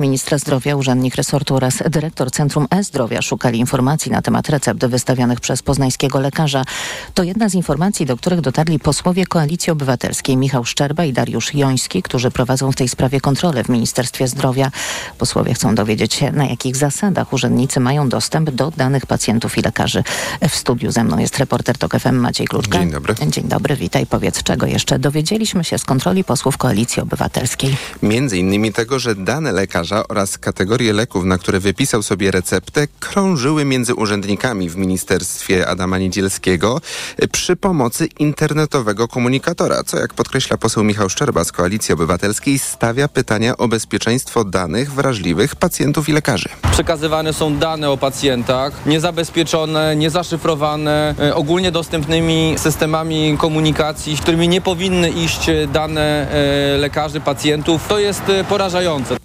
Ministra zdrowia, urzędnik resortu oraz dyrektor Centrum E-Zdrowia szukali informacji na temat recept wystawianych przez poznańskiego lekarza. To jedna z informacji, do których dotarli posłowie Koalicji Obywatelskiej Michał Szczerba i Dariusz Joński, którzy prowadzą w tej sprawie kontrolę w Ministerstwie Zdrowia. Posłowie chcą dowiedzieć się, na jakich zasadach urzędnicy mają dostęp do danych pacjentów i lekarzy. W studiu ze mną jest reporter TOK FM Maciej Kluczka. Dzień dobry. Dzień dobry, witaj. Powiedz, czego jeszcze dowiedzieliśmy się z kontroli posłów Koalicji Obywatelskiej. Między innymi tego, że dane lekarza oraz kategorie leków, na które wypisał sobie receptę, krążyły między urzędnikami w Ministerstwie Adama Niedzielskiego przy pomocy internetowego komunikatora, co jak podkreśla poseł Michał Szczerba z Koalicji Obywatelskiej stawia pytania o bezpieczeństwo danych wrażliwych pacjentów i lekarzy. Przekazywane są dane o pacjentach, niezabezpieczone, niezaszyfrowane, e, ogólnie dostępnymi systemami komunikacji, którymi nie powinny iść dane e, lekarzy, pacjentów. To jest e, porażające.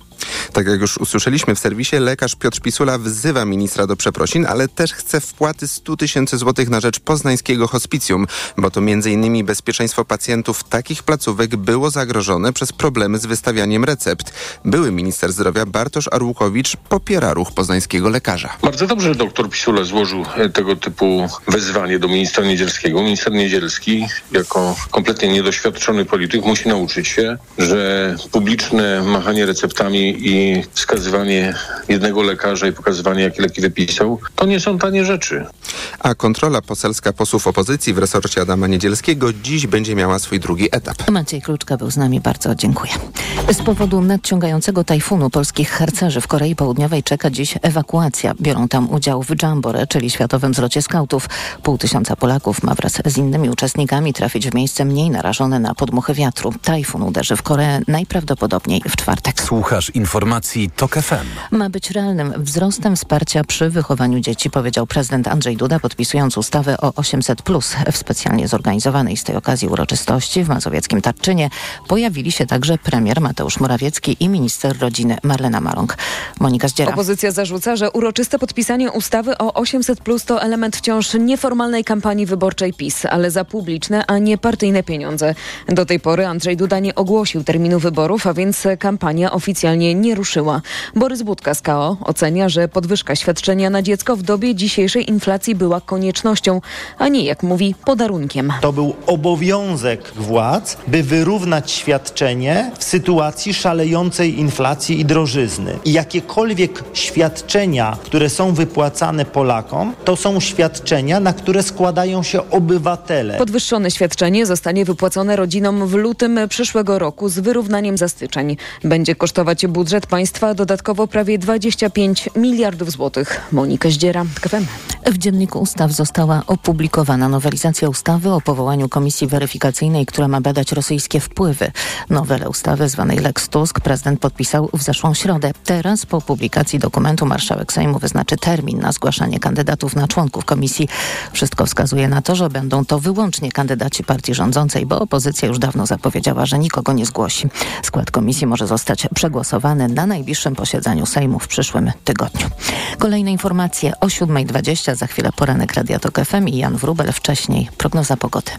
Tak jak już usłyszeliśmy w serwisie, lekarz Piotr Pisula wzywa ministra do przeprosin, ale też chce wpłaty 100 tysięcy złotych na rzecz poznańskiego hospicjum, bo to m.in. bezpieczeństwo pacjentów takich placówek było zagrożone przez problemy z wystawianiem recept. Były minister zdrowia Bartosz Arłukowicz popiera ruch poznańskiego lekarza. Bardzo dobrze, że doktor Pisula złożył e, tego typu wezwanie do ministra Niedzielskiego. Minister Niedzielski, jako kompletnie niedoświadczony polityk, musi nauczyć się, że publiczne machanie receptami i wskazywanie jednego lekarza i pokazywanie, jakie leki wypisał, to nie są tanie rzeczy. A kontrola poselska posłów opozycji w resorcie Adama Niedzielskiego dziś będzie miała swój drugi etap. Maciej Kluczka był z nami, bardzo dziękuję. Z powodu nadciągającego tajfunu polskich harcerzy w Korei Południowej czeka dziś ewakuacja. Biorą tam udział w Jambore, czyli światowym zlocie skautów. Pół tysiąca Polaków ma wraz z innymi uczestnikami trafić w miejsce mniej narażone na podmuchy wiatru. Tajfun uderzy w Koreę najprawdopodobniej w czwartek. Słuchasz informacji TOK FM. Ma być realnym wzrostem wsparcia przy wychowaniu dzieci, powiedział prezydent Andrzej Duda, podpisując ustawę o 800 w specjalnie zorganizowanej z tej okazji uroczystości w mazowieckim Tarczynie. Pojawili się także premier Mateusz Morawiecki i minister rodziny Marlena Maląg. Monika Zdziera. Opozycja zarzuca, że uroczyste podpisanie ustawy o 800 to element wciąż nieformalnej kampanii wyborczej PiS, ale za publiczne, a nie partyjne pieniądze. Do tej pory Andrzej Duda nie ogłosił terminu wyborów, a więc kampania oficjalnie nie ruszyła. Borys Budka z KO ocenia, że podwyżka świadczenia na dziecko w dobie dzisiejszej inflacji była koniecznością, a nie, jak mówi, podarunkiem. To był obowiązek władz, by wyrównać świadczenie w sytuacji szalejącej inflacji i drożyzny. I jakiekolwiek świadczenia, które są wypłacane Polakom, to są świadczenia, na które składają się obywatele. Podwyższone świadczenie zostanie wypłacone rodzinom w lutym przyszłego roku z wyrównaniem za styczeń. Będzie kosztować budżet państwa dodatkowo prawie 25 miliardów złotych. Monika Zdziera, KFM. W Dzienniku Ustaw została opublikowana nowelizacja ustawy o powołaniu komisji weryfikacyjnej, która ma badać rosyjskie wpływy. Nowelę ustawy zwanej Lex Tusk prezydent podpisał w zeszłą środę. Teraz po publikacji dokumentu marszałek Sejmu wyznaczy termin na zgłaszanie kandydatów na członków komisji. Wszystko wskazuje na to, że będą to wyłącznie kandydaci partii rządzącej, bo opozycja już dawno zapowiedziała, że nikogo nie zgłosi. Skład komisji może zostać przegłosowany na najbliższym posiedzeniu Sejmu w przyszłym tygodniu. Kolejne informacje o 7.20, za chwilę poranek Radia Tok FM i Jan Wrubel. Wcześniej prognoza pogody.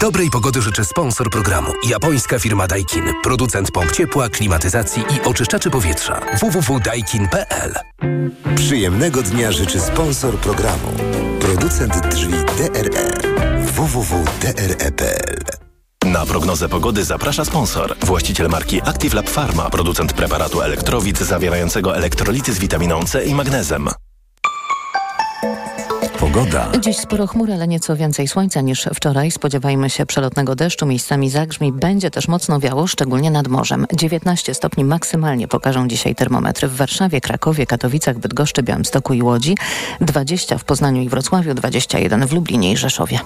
Dobrej pogody życzy sponsor programu. Japońska firma Daikin. Producent pomp ciepła, klimatyzacji i oczyszczaczy powietrza. www.daikin.pl Przyjemnego dnia życzy sponsor programu. Producent drzwi DRE. www.dre.pl Na prognozę pogody zaprasza sponsor. Właściciel marki Active Lab Pharma. Producent preparatu elektrowid zawierającego elektrolity z witaminą C i magnezem. Pogoda. Dziś sporo chmur, ale nieco więcej słońca niż wczoraj. Spodziewajmy się przelotnego deszczu, miejscami zagrzmi. Będzie też mocno wiało, szczególnie nad morzem. 19 stopni maksymalnie pokażą dzisiaj termometry w Warszawie, Krakowie, Katowicach, Bydgoszczy, Białymstoku i Łodzi. 20 w Poznaniu i Wrocławiu, 21 w Lublinie i Rzeszowie.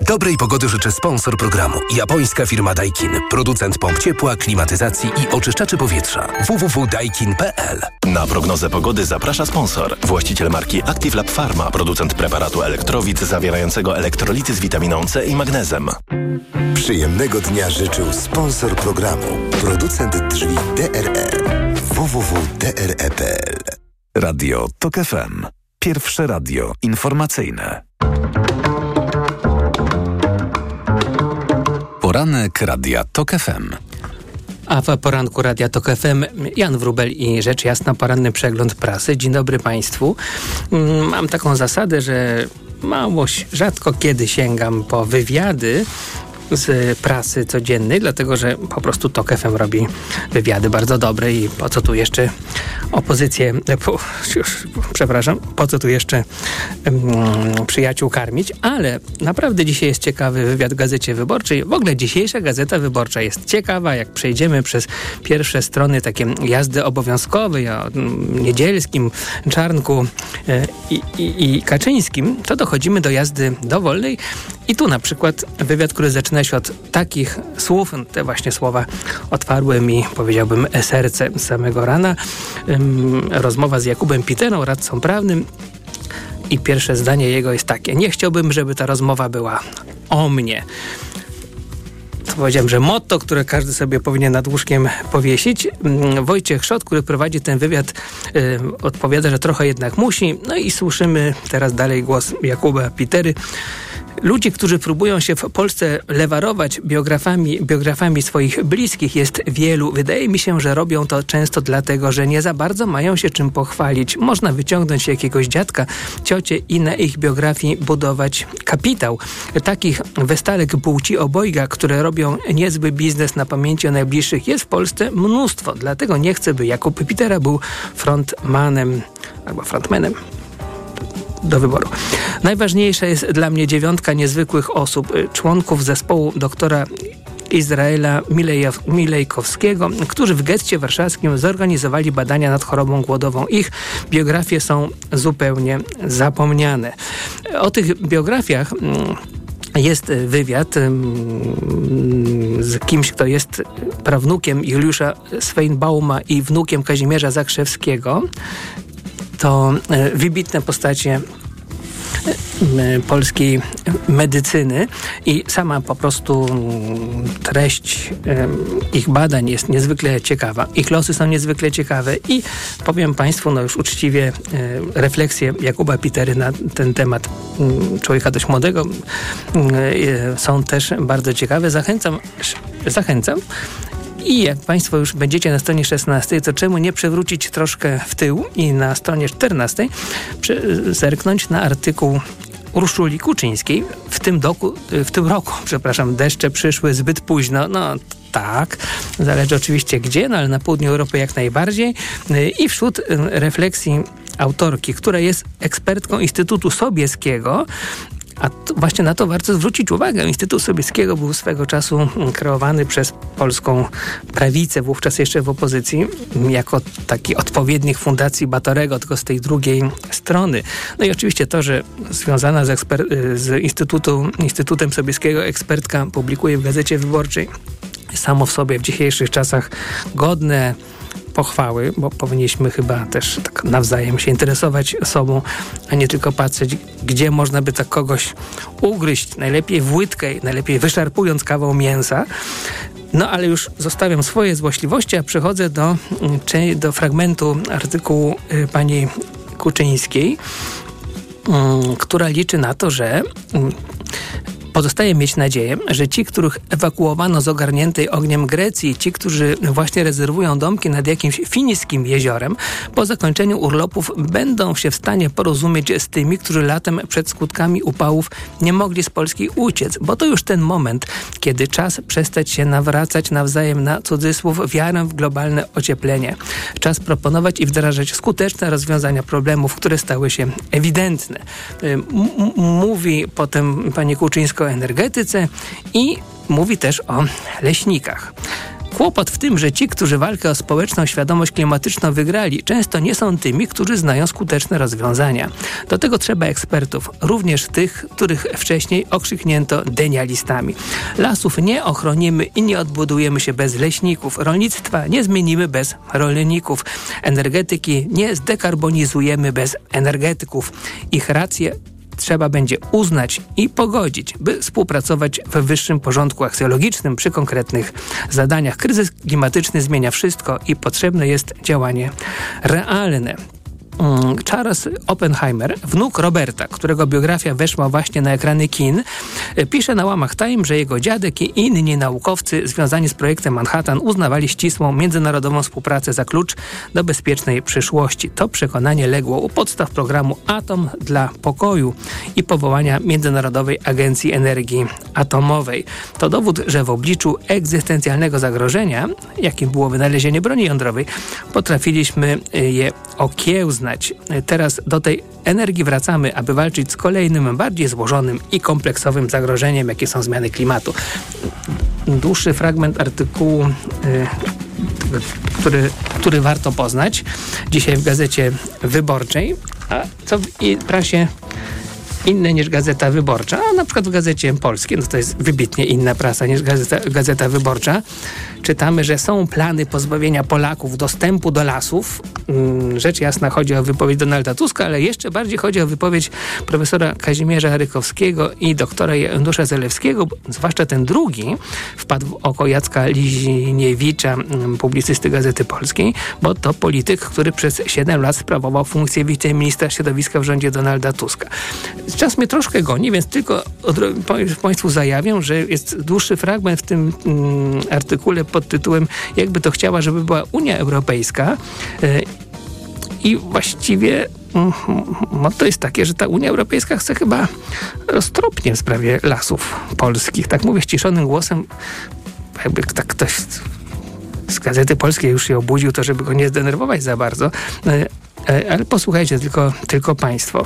Dobrej pogody życzy sponsor programu. Japońska firma Daikin. Producent pomp ciepła, klimatyzacji i oczyszczaczy powietrza. www.daikin.pl Na prognozę pogody zaprasza sponsor. Właściciel marki Active Lab Pharma. Producent preparatu elektrowid zawierającego elektrolity z witaminą C i magnezem. Przyjemnego dnia życzył sponsor programu. Producent drzwi DRE. www.dre.pl Radio TOK FM. Pierwsze radio informacyjne. Poranek Radia TOK FM. A w poranku Radia Tok FM Jan Wrubel i rzecz jasna poranny przegląd prasy. Dzień dobry Państwu. Mm, mam taką zasadę, że mało, rzadko kiedy sięgam po wywiady z prasy codziennej, dlatego że po prostu TOK FM robi wywiady bardzo dobre i po co tu jeszcze opozycję, po, już, przepraszam, po co tu jeszcze um, przyjaciół karmić, ale naprawdę dzisiaj jest ciekawy wywiad w Gazecie Wyborczej. W ogóle dzisiejsza Gazeta Wyborcza jest ciekawa, jak przejdziemy przez pierwsze strony takie jazdy obowiązkowej o Niedzielskim, Czarnku e, i, i, Kaczyńskim, to dochodzimy do jazdy dowolnej i tu na przykład wywiad, który zaczyna się od takich słów, te właśnie słowa otwarły mi, powiedziałbym, serce samego rana. Rozmowa z Jakubem Piterą, radcą prawnym. I pierwsze zdanie jego jest takie: Nie chciałbym, żeby ta rozmowa była o mnie powiedziałem, że motto, które każdy sobie powinien nad łóżkiem powiesić. Wojciech Szot, który prowadzi ten wywiad, y, odpowiada, że trochę jednak musi. No i słyszymy teraz dalej głos Jakuba Pitery. Ludzi, którzy próbują się w Polsce lewarować biografami, biografami swoich bliskich jest wielu. Wydaje mi się, że robią to często dlatego, że nie za bardzo mają się czym pochwalić. Można wyciągnąć jakiegoś dziadka, ciocie i na ich biografii budować kapitał. Takich westalek płci obojga, które robią niezły biznes na pamięci o najbliższych jest w Polsce mnóstwo. Dlatego nie chcę, by Jakub Pitera był frontmanem albo frontmanem do wyboru. Najważniejsza jest dla mnie dziewiątka niezwykłych osób, y, członków zespołu doktora Izraela Milejkowskiego, którzy w getcie warszawskim zorganizowali badania nad chorobą głodową. Ich biografie są zupełnie zapomniane. O tych biografiach mm, jest wywiad mm, z kimś, kto jest prawnukiem Juliusza Sweinbauma i wnukiem Kazimierza Zakrzewskiego to e, wybitne postacie e, polskiej medycyny i sama po prostu treść e, ich badań jest niezwykle ciekawa. Ich losy są niezwykle ciekawe i powiem Państwu, no już uczciwie, refleksje Jakuba Pitery na ten temat człowieka dość młodego są też bardzo ciekawe. Zachęcam, zachęcam i jak Państwo już będziecie na stronie 16, to czemu nie przewrócić troszkę w tył i na stronie 14 zerknąć na artykuł Urszuli Kuczyńskiej. W tym, doku, w tym roku, przepraszam, deszcze przyszły zbyt późno. No tak, zależy oczywiście gdzie, no ale na południu Europy jak najbardziej. I wśród refleksji autorki, która jest ekspertką Instytutu Sobieskiego, a właśnie na to warto zwrócić uwagę. Instytut Sobieskiego był swego czasu kreowany przez polską prawicę, wówczas jeszcze w opozycji, jako taki odpowiednik Fundacji Batorego, tylko z tej drugiej strony. No i oczywiście to, że związana z, z Instytutu, Instytutem Sobieskiego ekspertka publikuje w Gazecie Wyborczej samo w sobie w dzisiejszych czasach godne pochwały, bo powinniśmy chyba też tak nawzajem się interesować sobą, a nie tylko patrzeć, gdzie można by tak kogoś ugryźć, najlepiej w łydkę, najlepiej wyszarpując kawał mięsa. No ale już zostawiam swoje złośliwości, a przechodzę do, do fragmentu artykułu y, pani Kuczyńskiej, mm, która liczy na to, że mm, Pozostaje mieć nadzieję, że ci, których ewakuowano z ogarniętej ogniem Grecji, ci, którzy właśnie rezerwują domki nad jakimś finiskim jeziorem, po zakończeniu urlopów będą się w stanie porozumieć z tymi, którzy latem przed skutkami upałów nie mogli z Polski uciec, bo to już ten moment, kiedy czas przestać się nawracać nawzajem na cudzysłów wiarę w globalne ocieplenie. Czas proponować i wdrażać skuteczne rozwiązania problemów, które stały się ewidentne. M mówi potem pani Kuczyńska o energetyce i mówi też o leśnikach. Kłopot w tym, że ci, którzy walkę o społeczną świadomość klimatyczną wygrali, często nie są tymi, którzy znają skuteczne rozwiązania. Do tego trzeba ekspertów, również tych, których wcześniej okrzyknięto denialistami. Lasów nie ochronimy i nie odbudujemy się bez leśników. Rolnictwa nie zmienimy bez rolników. Energetyki nie zdekarbonizujemy bez energetyków. Ich racje trzeba będzie uznać i pogodzić, by współpracować w wyższym porządku aksjologicznym przy konkretnych zadaniach. Kryzys klimatyczny zmienia wszystko i potrzebne jest działanie realne. Mm, Charles Oppenheimer, wnuk Roberta, którego biografia weszła właśnie na ekrany kin, pisze na łamach Time, że jego dziadek i inni naukowcy związani z projektem Manhattan uznawali ścisłą międzynarodową współpracę za klucz do bezpiecznej przyszłości. To przekonanie legło u podstaw programu Atom dla pokoju i powołania Międzynarodowej Agencji Energii Atomowej. To dowód, że w obliczu egzystencjalnego zagrożenia, jakim było wynalezienie broni jądrowej, potrafiliśmy je okiełznać. Teraz do tej energii wracamy, aby walczyć z kolejnym, bardziej złożonym i kompleksowym zagrożeniem, jakie są zmiany klimatu. Dłuższy fragment artykułu, y, który, który warto poznać dzisiaj w gazecie wyborczej, a co w prasie inne niż Gazeta Wyborcza, a na przykład w Gazecie Polskiej, no to jest wybitnie inna prasa niż Gazeta, Gazeta Wyborcza, czytamy, że są plany pozbawienia Polaków dostępu do lasów. Mm, rzecz jasna chodzi o wypowiedź Donalda Tuska, ale jeszcze bardziej chodzi o wypowiedź profesora Kazimierza Rykowskiego i doktora Janusza Zelewskiego, zwłaszcza ten drugi wpadł w oko Jacka Liziniewicza, mm, publicysty Gazety Polskiej, bo to polityk, który przez 7 lat sprawował funkcję wiceministra środowiska w rządzie Donalda Tuska. Czas mnie troszkę goni, więc tylko Państwu zajawiam, że jest dłuższy fragment w tym mm, artykule pod tytułem Jakby to chciała, żeby była Unia Europejska. E, I właściwie no to jest takie, że ta Unia Europejska chce chyba roztropnie w sprawie lasów polskich. Tak mówię ściszonym głosem, jakby tak ktoś z Gazety Polskiej już się obudził, to żeby go nie zdenerwować za bardzo. E, e, ale posłuchajcie tylko, tylko Państwo.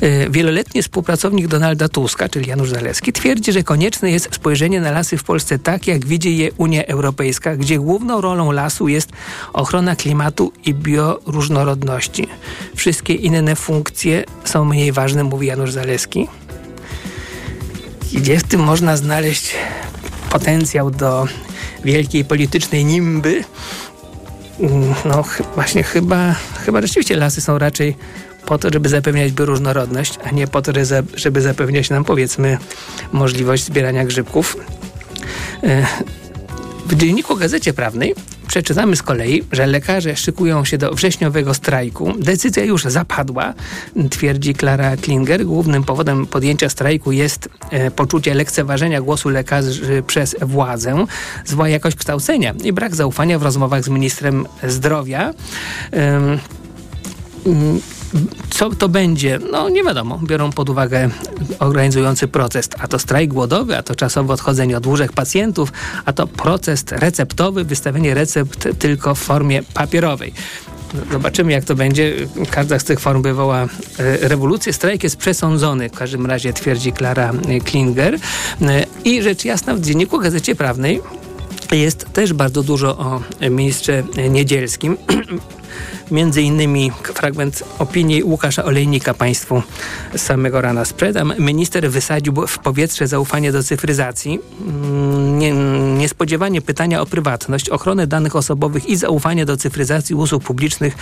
E, wieloletni współpracownik Donalda Tuska, czyli Janusz Zalewski, twierdzi, że konieczne jest spojrzenie na lasy w Polsce tak, jak widzi je Unia Europejska, gdzie główną rolą lasu jest ochrona klimatu i bioróżnorodności. Wszystkie inne funkcje są mniej ważne, mówi Janusz Zalewski. Gdzie w tym można znaleźć potencjał do wielkiej politycznej nimby? Mm, no właśnie chyba, chyba rzeczywiście lasy są raczej po to, żeby zapewniać bioróżnorodność, a nie po to, żeby zapewniać nam, powiedzmy, możliwość zbierania grzybków. E, w dzienniku Gazecie Prawnej przeczytamy z kolei, że lekarze szykują się do wrześniowego strajku. Decyzja już zapadła, twierdzi Klara Klinger. Głównym powodem podjęcia strajku jest e, poczucie lekceważenia głosu lekarzy przez władzę, zła jakość kształcenia i brak zaufania w rozmowach z ministrem zdrowia. Co to będzie? No nie wiadomo. Biorą pod uwagę organizujący proces, a to strajk głodowy, a to czasowe odchodzenie od łóżek pacjentów, a to proces receptowy, wystawienie recept tylko w formie papierowej. Zobaczymy, jak to będzie. Każda z tych form wywoła e, rewolucję. Strajk jest przesądzony, w każdym razie twierdzi Klara Klinger. E, I rzecz jasna w dzienniku Gazecie Prawnej jest też bardzo dużo o ministrze Niedzielskim. Między innymi fragment opinii Łukasza Olejnika Państwu z samego rana sprzedam. Minister wysadził w powietrze zaufanie do cyfryzacji. Mm, nie, niespodziewanie pytania o prywatność, ochronę danych osobowych i zaufanie do cyfryzacji usług publicznych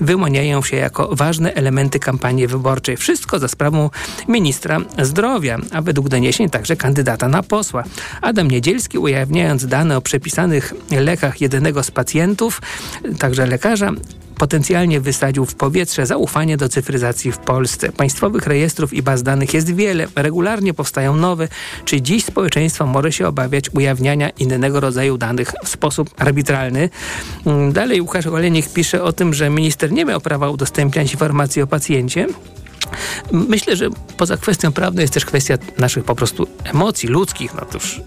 wyłaniają się jako ważne elementy kampanii wyborczej. Wszystko za sprawą ministra zdrowia, a według doniesień także kandydata na posła. Adam Niedzielski ujawniając dane o przepisanych lekach jednego z pacjentów, także lekarza, potencjalnie wysadził w powietrze zaufanie do cyfryzacji w Polsce. Państwowych rejestrów i baz danych jest wiele, regularnie powstają nowe. Czy dziś społeczeństwo może się obawiać ujawniania innego rodzaju danych w sposób arbitralny? Mm, dalej Łukasz Olejnik pisze o tym, że minister nie miał prawa udostępniać informacji o pacjencie. Myślę, że poza kwestią prawną jest też kwestia naszych po prostu emocji ludzkich. No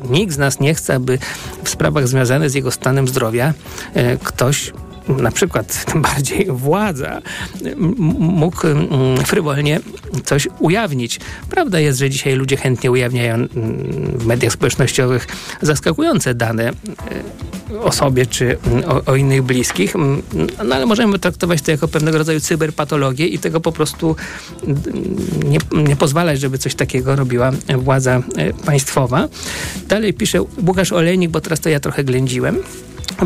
nikt z nas nie chce, aby w sprawach związanych z jego stanem zdrowia e, ktoś na przykład tym bardziej władza mógł frywolnie coś ujawnić. Prawda jest, że dzisiaj ludzie chętnie ujawniają w mediach społecznościowych zaskakujące dane e, o sobie czy o, o, innych bliskich, no ale możemy traktować to jako pewnego rodzaju cyberpatologię i tego po prostu nie, nie pozwalać, żeby coś takiego robiła władza e, państwowa. Dalej pisze Łukasz Olejnik, bo teraz to ja trochę ględziłem.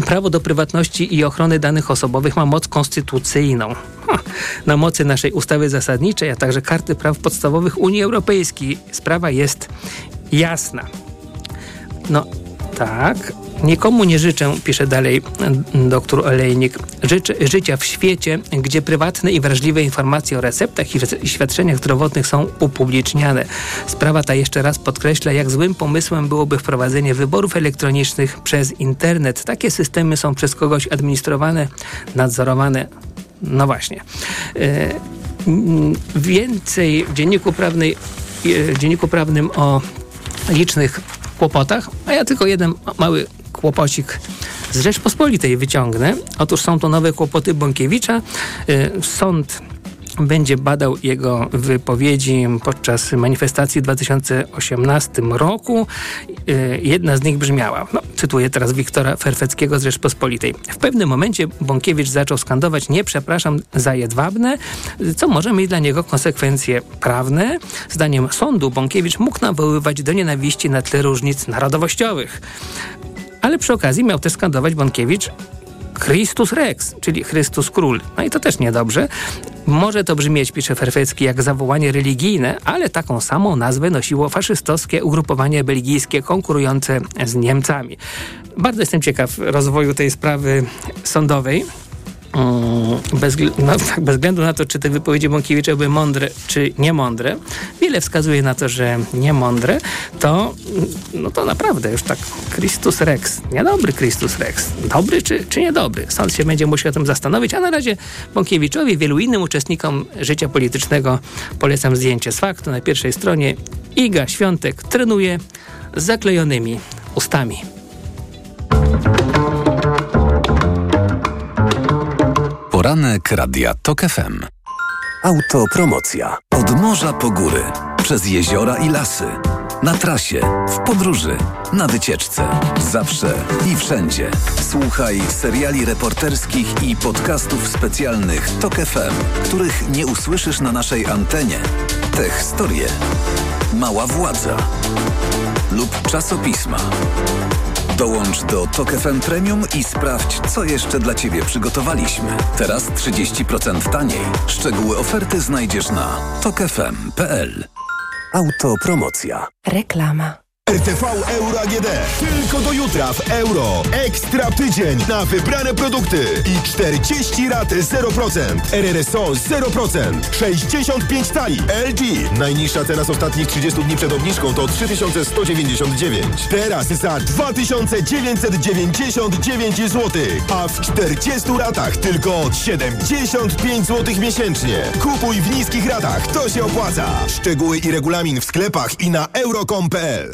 Prawo do prywatności i ochrony danych osobowych ma moc konstytucyjną. Na mocy naszej ustawy zasadniczej, a także karty praw podstawowych Unii Europejskiej sprawa jest jasna. No tak, Nikomu nie życzę, pisze dalej dr Olejnik, życia w świecie, gdzie prywatne i wrażliwe informacje o receptach i świadczeniach zdrowotnych są upubliczniane. Sprawa ta jeszcze raz podkreśla, jak złym pomysłem byłoby wprowadzenie wyborów elektronicznych przez internet. Takie systemy są przez kogoś administrowane, nadzorowane. No właśnie. E, więcej w dzienniku, prawnej, w dzienniku prawnym o licznych kłopotach, a ja tylko jeden mały kłopocik z Rzeczpospolitej wyciągnę. Otóż są to nowe kłopoty Bąkiewicza. Y, sąd będzie badał jego wypowiedzi podczas manifestacji w 2018 roku. Y, jedna z nich brzmiała, no, cytuję teraz Wiktora Ferfeckiego z Rzeczpospolitej. W pewnym momencie Bąkiewicz zaczął skandować nie przepraszam za jedwabne, co może mieć dla niego konsekwencje prawne. Zdaniem sądu Bąkiewicz mógł nawoływać do nienawiści na tle różnic narodowościowych. Ale przy okazji miał też skandować Bąkiewicz Christus Rex, czyli Chrystus Król. No i to też niedobrze. Może to brzmieć, pisze Ferfecki, jak zawołanie religijne, ale taką samą nazwę nosiło faszystowskie ugrupowanie belgijskie konkurujące z Niemcami. Bardzo jestem ciekaw rozwoju tej sprawy sądowej. Mm, bez, no, tak, bez względu na to, czy te wypowiedzi Bąkiewicza były mądre, czy niemądre, wiele wskazuje na to, że niemądre, to, no to naprawdę już tak Christus Rex, niedobry Christus Rex, dobry czy, czy niedobry? Sąd się będzie musiał o tym zastanowić, a na razie Bąkiewiczowi wielu innym uczestnikom życia politycznego polecam zdjęcie z faktu na pierwszej stronie. Iga Świątek trenuje z zaklejonymi ustami. Poranek Radia TOK FM. Autopromocja. Od morza po góry, przez jeziora i lasy. Na trasie, w podróży, na wycieczce. Zawsze i wszędzie. Słuchaj seriali reporterskich i podcastów specjalnych TOK FM, których nie usłyszysz na naszej antenie. Te historie. Mała władza. Lub czasopisma. Dołącz do Tok FM Premium i sprawdź, co jeszcze dla Ciebie przygotowaliśmy. Teraz 30% taniej. Szczegóły oferty znajdziesz na tokefm.pl. Autopromocja. Reklama. RTV Euro AGD. Tylko do jutra w euro. Ekstra tydzień na wybrane produkty i 40 rat 0%. RRSO 0%. 65 tali. LG. Najniższa cena ostatnich 30 dni przed obniżką to 3199. Teraz za 2999 zł. A w 40 ratach tylko 75 zł miesięcznie. Kupuj w niskich ratach. To się opłaca. Szczegóły i regulamin w sklepach i na euro.com.pl.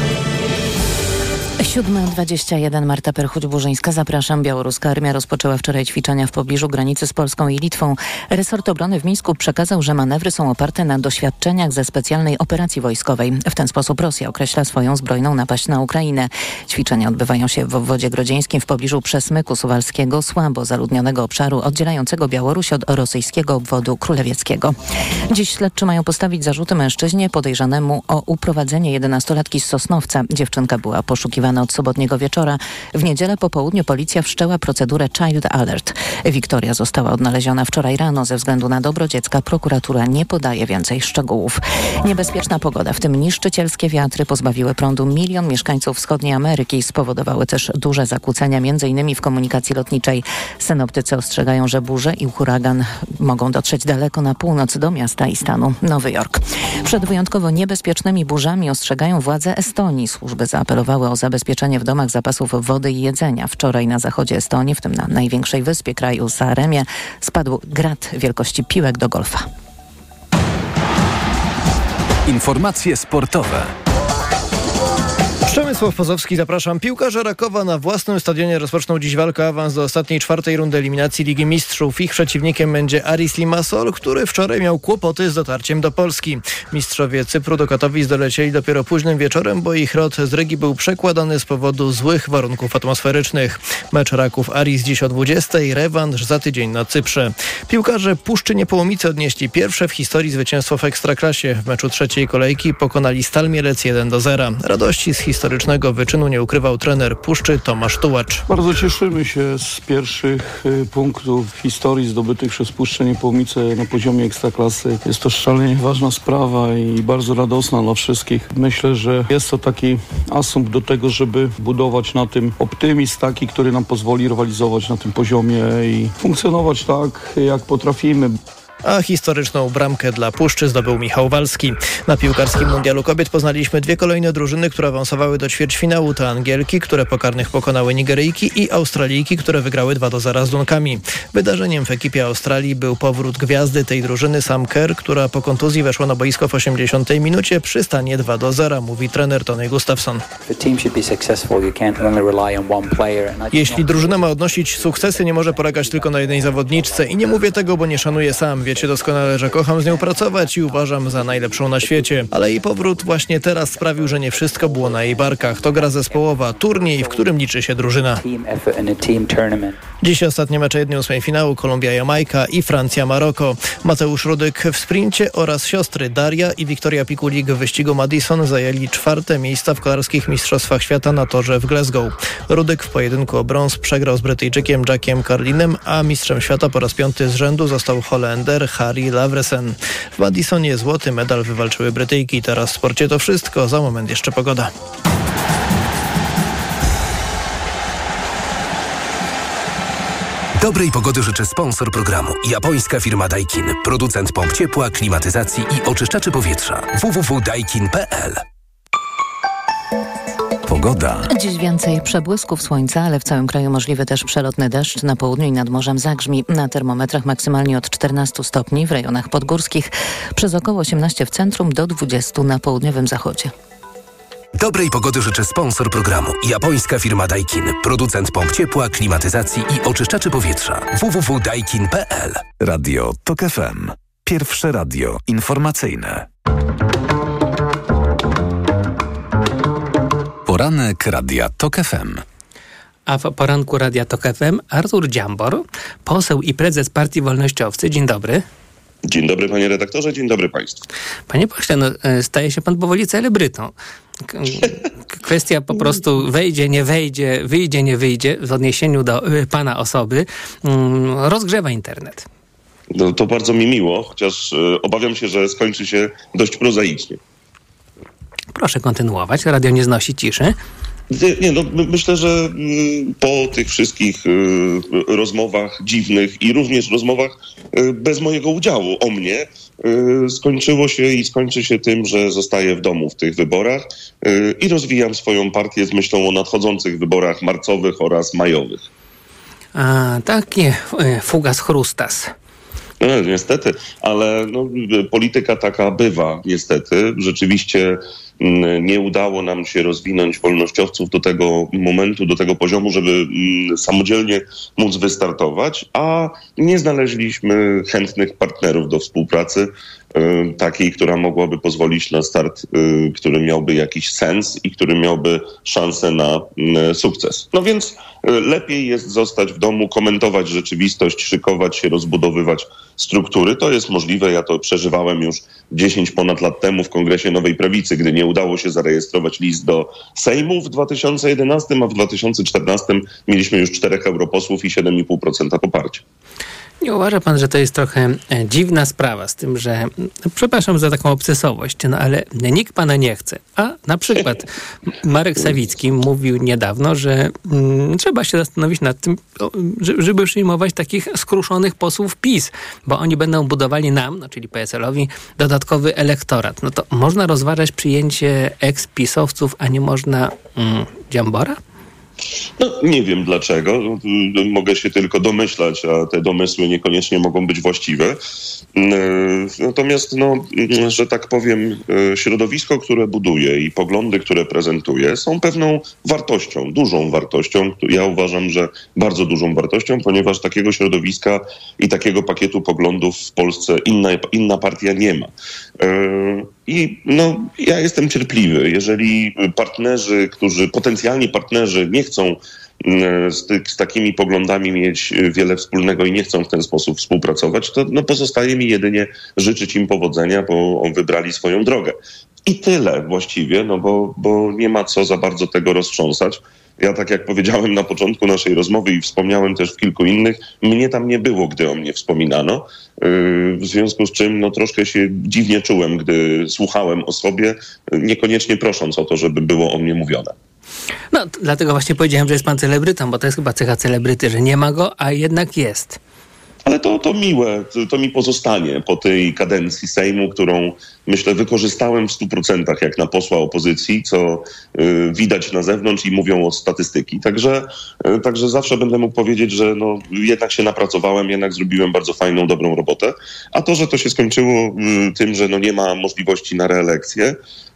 7.21 Marta Perchuć-Burzyńska. Zapraszam. Białoruska armia rozpoczęła wczoraj ćwiczenia w pobliżu granicy z Polską i Litwą. Resort obrony w Mińsku przekazał, że manewry są oparte na doświadczeniach ze specjalnej operacji wojskowej. W ten sposób Rosja określa swoją zbrojną napaść na Ukrainę. Ćwiczenia odbywają się w obwodzie grodzieńskim w pobliżu Przesmyku Suwalskiego, słabo zaludnionego obszaru oddzielającego Białoruś od rosyjskiego obwodu królewieckiego. Dziś śledczy mają postawić zarzuty mężczyźnie podejrzanemu o uprowadzenie 11-latki z Sosnowca. Dziewczynka była poszukiwana od sobotniego wieczora. W niedzielę po południu policja wszczęła procedurę Child Alert. Wiktoria została odnaleziona wczoraj rano. Ze względu na dobro dziecka prokuratura nie podaje więcej szczegółów. Niebezpieczna pogoda, w tym niszczycielskie wiatry pozbawiły prądu milion mieszkańców wschodniej Ameryki. Spowodowały też duże zakłócenia, m.in. w komunikacji lotniczej. Synoptycy ostrzegają, że burze i huragan mogą dotrzeć daleko na północ do miasta i stanu Nowy Jork. Przed wyjątkowo niebezpiecznymi burzami ostrzegają władze Estonii. Służby zaapelowały o zabezpieczenie zabezpieczenie w domach zapasów wody i jedzenia. Wczoraj na zachodzie Estonii, w tym na największej wyspie kraju Saremie, spadł grat wielkości piłek do golfa. Informacje sportowe. Przemysław Pozowski, zapraszam. Piłkarze Rakowa na własnym stadionie rozpoczną dziś walkę awans do ostatniej czwartej rundy eliminacji Ligi Mistrzów. Ich przeciwnikiem będzie Aris Limassol, który wczoraj miał kłopoty z dotarciem do Polski. Mistrzowie Cypru do Katowic dolecieli dopiero późnym wieczorem, bo ich rot z Rygi był przekładany z powodu złych warunków atmosferycznych. Mecz Raków Aris dziś o 20, rewanż za tydzień na Cyprze. Piłkarze Puszczy Niepołomice odnieśli pierwsze w historii zwycięstwo w Ekstraklasie. W meczu trzeciej kolejki pokonali Stal Mielec 1 do 0. Radości z historii historycznego wyczynu nie ukrywał trener Puszczy Tomasz Tułacz. Bardzo cieszymy się z pierwszych y, punktów historii zdobytych przez Puszczę Niepołomice na poziomie ekstraklasy. Jest to szalenie ważna sprawa i bardzo radosna dla wszystkich. Myślę, że jest to taki asumpt do tego, żeby budować na tym optymizm taki, który nam pozwoli rywalizować na tym poziomie i funkcjonować tak, jak potrafimy a historyczną bramkę dla Puszczy zdobył Michał Walski. Na piłkarskim mundialu kobiet poznaliśmy dwie kolejne drużyny, które awansowały do ćwierćfinału. To Angielki, które po karnych pokonały Nigeryjki i Australijki, które wygrały 2 do 0 z Dunkami. Wydarzeniem w ekipie Australii był powrót gwiazdy tej drużyny Sam Kerr, która po kontuzji weszła na boisko w 80 minucie przy stanie 2 do 0, mówi trener Tony Gustafsson. Jeśli drużyna ma odnosić sukcesy, nie może polegać tylko na jednej zawodniczce i nie mówię tego, bo nie szanuję sam. Wiecie doskonale, że kocham z nią pracować i uważam za najlepszą na świecie. Ale jej powrót właśnie teraz sprawił, że nie wszystko było na jej barkach. To gra zespołowa, turniej, w którym liczy się drużyna. Dziś ostatnie mecze 1-8 finału Kolumbia-Jamajka i Francja-Maroko. Mateusz Rudyk w sprincie oraz siostry Daria i Wiktoria Pikulik w wyścigu Madison zajęli czwarte miejsca w kolarskich mistrzostwach świata na torze w Glasgow. Rudyk w pojedynku o brąz przegrał z Brytyjczykiem Jackiem Carlinem, a mistrzem świata po raz piąty z rzędu został Holender Harry Lavresen. W Madisonie złoty medal wywalczyły Brytyjki. Teraz w sporcie to wszystko. Za moment jeszcze pogoda. Dobrej pogody życzy sponsor programu. Japońska firma Daikin. Producent pomp ciepła, klimatyzacji i oczyszczaczy powietrza. www.daikin.pl Pogoda. Dziś więcej przebłysków słońca, ale w całym kraju możliwy też przelotny deszcz. Na południu i nad morzem zagrzmi. Na termometrach maksymalnie od 14 stopni w rejonach podgórskich, przez około 18 w centrum do 20 na południowym zachodzie. Dobrej pogody życzy sponsor programu. Japońska firma Daikin. Producent pomp ciepła, klimatyzacji i oczyszczaczy powietrza. www.daikin.pl Radio TOK FM. Pierwsze radio informacyjne. Poranek Radia TOK FM. A w poranku Radia TOK FM Artur Dziambor, poseł i prezes Partii Wolnościowcy. Dzień dobry. Dzień dobry panie redaktorze, dzień dobry państwu. Panie pośle, no, staje się pan powoli celebrytą. Kwestia po prostu wejdzie, nie wejdzie, wyjdzie, nie wyjdzie w odniesieniu do y, pana osoby mm, rozgrzewa internet. No, to bardzo mi miło, chociaż y, obawiam się, że skończy się dość prozaicznie. Proszę kontynuować, radio nie znosi ciszy. Nie, no, myślę, że po tych wszystkich rozmowach dziwnych i również rozmowach bez mojego udziału o mnie skończyło się i skończy się tym, że zostaję w domu w tych wyborach i rozwijam swoją partię z myślą o nadchodzących wyborach marcowych oraz majowych. A, takie fugas chrustas. No, niestety, ale no, polityka taka bywa, niestety. Rzeczywiście nie udało nam się rozwinąć wolnościowców do tego momentu, do tego poziomu, żeby samodzielnie móc wystartować, a nie znaleźliśmy chętnych partnerów do współpracy, takiej, która mogłaby pozwolić na start, który miałby jakiś sens i który miałby szansę na sukces. No więc lepiej jest zostać w domu, komentować rzeczywistość, szykować się, rozbudowywać struktury. To jest możliwe. Ja to przeżywałem już 10 ponad lat temu w Kongresie Nowej Prawicy, gdy nie udało się zarejestrować list do Sejmu w 2011, a w 2014 mieliśmy już czterech europosłów i 7,5% poparcia. Nie uważa pan, że to jest trochę e, dziwna sprawa z tym, że przepraszam za taką obcesowość, no ale nikt pana nie chce. A na przykład Marek Sawicki mówił niedawno, że mm, trzeba się zastanowić nad tym, żeby przyjmować takich skruszonych posłów PiS, bo oni będą budowali nam, no, czyli PSL-owi, dodatkowy elektorat. No to można rozważać przyjęcie eks-pisowców, a nie można mm, Dziambora? No, nie wiem dlaczego. Mogę się tylko domyślać, a te domysły niekoniecznie mogą być właściwe. Natomiast, no, że tak powiem, środowisko, które buduje i poglądy, które prezentuje, są pewną wartością, dużą wartością. Ja uważam, że bardzo dużą wartością, ponieważ takiego środowiska i takiego pakietu poglądów w Polsce inna, inna partia nie ma. I no, ja jestem cierpliwy. Jeżeli partnerzy, którzy, potencjalni partnerzy nie chcą mm, z, ty, z, takimi poglądami mieć wiele wspólnego i nie chcą w ten sposób współpracować, to no, pozostaje mi jedynie życzyć im powodzenia, bo wybrali swoją drogę. I tyle właściwie, no bo, bo nie ma co za bardzo tego roztrząsać. Ja tak jak powiedziałem na początku naszej rozmowy i wspomniałem też w kilku innych, mnie tam nie było, gdy o mnie wspominano. Yy, w związku z czym no, troszkę się dziwnie czułem, gdy słuchałem o sobie, niekoniecznie prosząc o to, żeby było o mnie mówione. No, dlatego właśnie powiedziałem, że jest pan celebrytą, bo to jest chyba cecha celebryty, że nie ma go, a jednak jest. Ale to, to miłe, to, mi pozostanie po tej kadencji Sejmu, którą myślę wykorzystałem w 100% jak na posła opozycji, co y, widać na zewnątrz i mówią o statystyki. Także, y, także zawsze będę mógł powiedzieć, że no, jednak się napracowałem, jednak zrobiłem bardzo fajną, dobrą robotę. A to, że to się skończyło y, tym, że no, nie ma możliwości na reelekcję,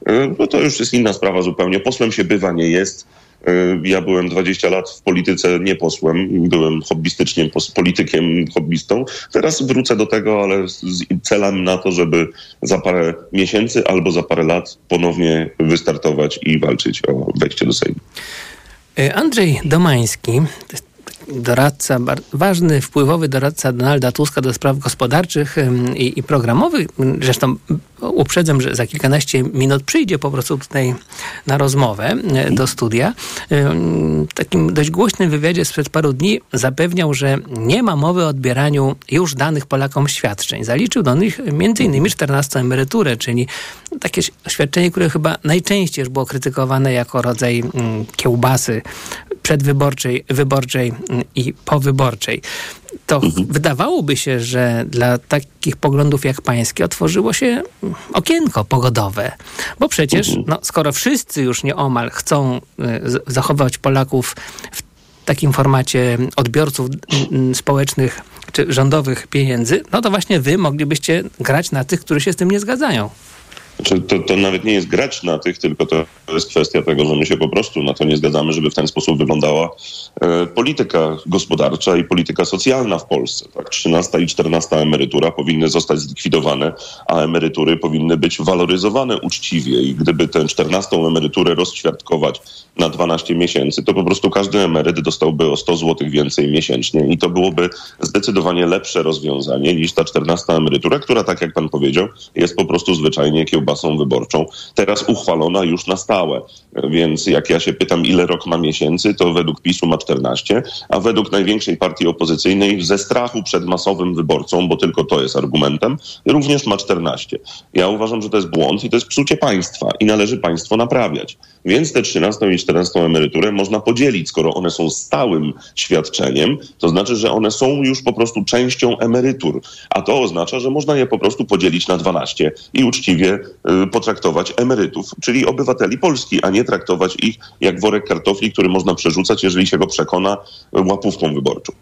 y, no, to już jest inna sprawa zupełnie. Posłem się bywa, nie jest. Y, Ja byłem 20 lat w polityce nie posłem, byłem hobbystycznie politykiem, hobbystą. Teraz wrócę do tego, ale z celem na to, żeby za parę miesięcy albo za parę lat ponownie wystartować i walczyć o wejście do Sejmu. Y, Andrzej Domański, doradca, ważny, wpływowy doradca Donalda Tuska do spraw gospodarczych i, i programowych. Zresztą uprzedzam, że za kilkanaście minut przyjdzie po prostu tutaj na rozmowę y, do studia. Ym, W takim dość głośnym wywiadzie sprzed paru dni zapewniał, że nie ma mowy o odbieraniu już danych Polakom świadczeń. Zaliczył do nich m.in. 14 emeryturę, czyli takie świadczenie, które chyba najczęściej już było krytykowane jako rodzaj kiełbasy przedwyborczej, wyborczej i powyborczej. To wydawałoby się, że dla takich poglądów jak pańskie otworzyło się okienko pogodowe. Bo przecież, no, skoro wszyscy już nieomal chcą y, zachować Polaków w takim formacie odbiorców mm, społecznych czy rządowych pieniędzy, no to właśnie wy moglibyście grać na tych, którzy się z tym nie zgadzają. Znaczy, to, to nawet nie jest grać na tych, tylko to jest kwestia tego, że my się po prostu na to nie zgadzamy, żeby w ten sposób wyglądała e, polityka gospodarcza i polityka socjalna w Polsce. Tak? 13 i 14 emerytura powinny zostać zlikwidowane, a emerytury powinny być waloryzowane uczciwie i gdyby tę 14 emeryturę rozćwiartkować na 12 miesięcy, to po prostu każdy emeryt dostałby o 100 zł więcej miesięcznie i to byłoby zdecydowanie lepsze rozwiązanie niż ta 14 emerytura, która, tak jak pan powiedział, jest po prostu zwyczajnie kiełbasą wyborczą, teraz uchwalona już na stałe. Więc jak ja się pytam, ile rok ma miesięcy, to według PiSu ma 14, a według największej partii opozycyjnej ze strachu przed masowym wyborcą, bo tylko to jest argumentem, również ma 14. Ja uważam, że to jest błąd i to jest psucie państwa i należy państwo naprawiać. Więc te 13 i 14 emeryturę można podzielić, skoro one są stałym świadczeniem, to znaczy, że one są już po prostu częścią emerytur, a to oznacza, że można je po prostu podzielić na 12 i uczciwie potraktować emerytów, czyli obywateli Polski, a nie traktować ich jak worek kartofli, który można przerzucać, jeżeli się go przekona y, łapówką wyborczą.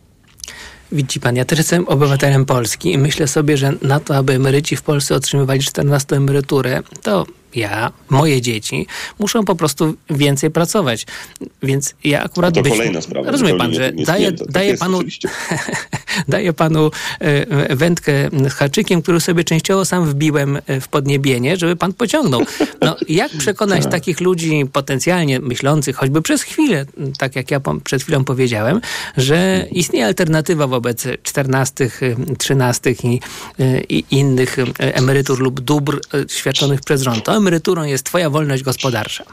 Widzi pan, ja też jestem obywatelem Polski i myślę sobie, że na to, aby emeryci w Polsce otrzymywali 14 emeryturę, to ja, moje dzieci muszą po prostu więcej pracować. Więc ja akurat... A to być- kolejna sprawa, Rozumie pan, że daję. Tak daję, panu, daję panu e, e, wędkę z haczykiem, który sobie częściowo sam wbiłem e, w podniebienie, żeby pan pociągnął. No, jak przekonać Tak. takich ludzi potencjalnie myślących, choćby przez chwilę, tak jak ja przed chwilą powiedziałem, że istnieje alternatywa wobec 14, y, 13 i, y, i innych emerytur lub dóbr świadczonych przez rząd. To emeryturą jest twoja wolność gospodarcza.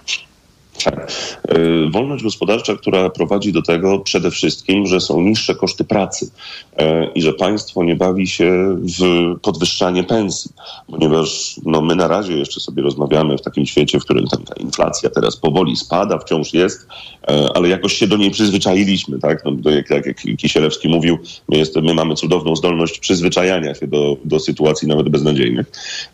Tak. Y, Wolność gospodarcza, która prowadzi do tego przede wszystkim, że są niższe koszty pracy y, i że państwo nie bawi się w podwyższanie pensji, ponieważ no, my na razie jeszcze sobie rozmawiamy w takim świecie, w którym ta inflacja teraz powoli spada, wciąż jest, y, ale jakoś się do niej przyzwyczailiśmy. Tak? No, jak, jak, jak Kisielewski mówił, my, jest, my mamy cudowną zdolność przyzwyczajania się do, do sytuacji nawet beznadziejnych.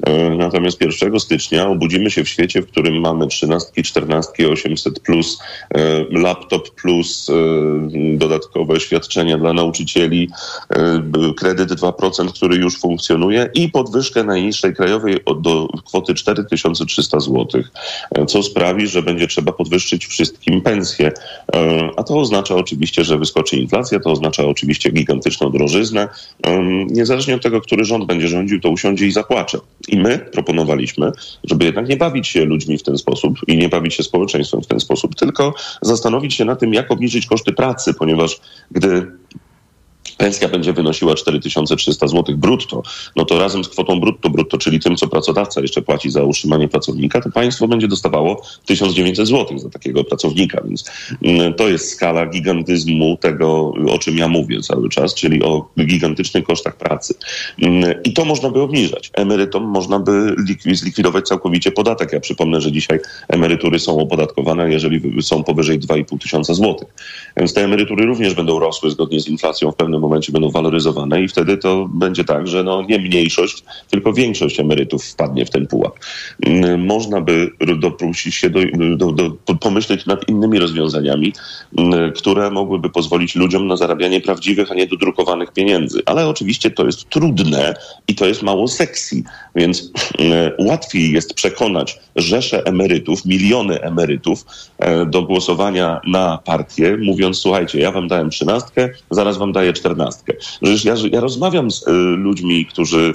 Y, Natomiast 1 stycznia obudzimy się w świecie, w którym mamy 13, 14, 800 plus, e, laptop plus, e, dodatkowe świadczenia dla nauczycieli, e, kredyt 2%, który już funkcjonuje i podwyżkę najniższej krajowej do kwoty 4300 zł, co sprawi, że będzie trzeba podwyższyć wszystkim pensje. A to oznacza oczywiście, że wyskoczy inflacja, to oznacza oczywiście gigantyczną drożyznę. Niezależnie od tego, który rząd będzie rządził, to usiądzie i zapłacze. I my proponowaliśmy, żeby jednak nie bawić się ludźmi w ten sposób i nie bawić się społeczeństwem w ten sposób, tylko zastanowić się na tym, jak obniżyć koszty pracy, ponieważ gdy pensja będzie wynosiła 4300 zł brutto, no to razem z kwotą brutto, brutto, czyli tym, co pracodawca jeszcze płaci za utrzymanie pracownika, to państwo będzie dostawało 1900 zł za takiego pracownika, więc mm, to jest skala gigantyzmu tego, o czym ja mówię cały czas, czyli o gigantycznych kosztach pracy. Mm, I to można by obniżać. Emerytom można by zlikwidować całkowicie podatek. Ja przypomnę, że dzisiaj emerytury są opodatkowane, jeżeli są powyżej 2,5 tysiąca złotych. Więc te emerytury również będą rosły zgodnie z inflacją, w pewnym momencie będą waloryzowane i wtedy to będzie tak, że no nie mniejszość, tylko większość emerytów wpadnie w ten pułap. Mm, można by dopuścić się do, do, do pomyśleć nad innymi rozwiązaniami, mm, które mogłyby pozwolić ludziom na zarabianie prawdziwych, a nie dodrukowanych pieniędzy. Ale oczywiście to jest trudne i to jest mało sexy, więc mm, łatwiej jest przekonać rzesze emerytów, miliony emerytów e, do głosowania na partię, mówiąc, słuchajcie, ja wam dałem trzynastkę, zaraz wam daję czternastkę. Ja, ja rozmawiam z y, ludźmi, którzy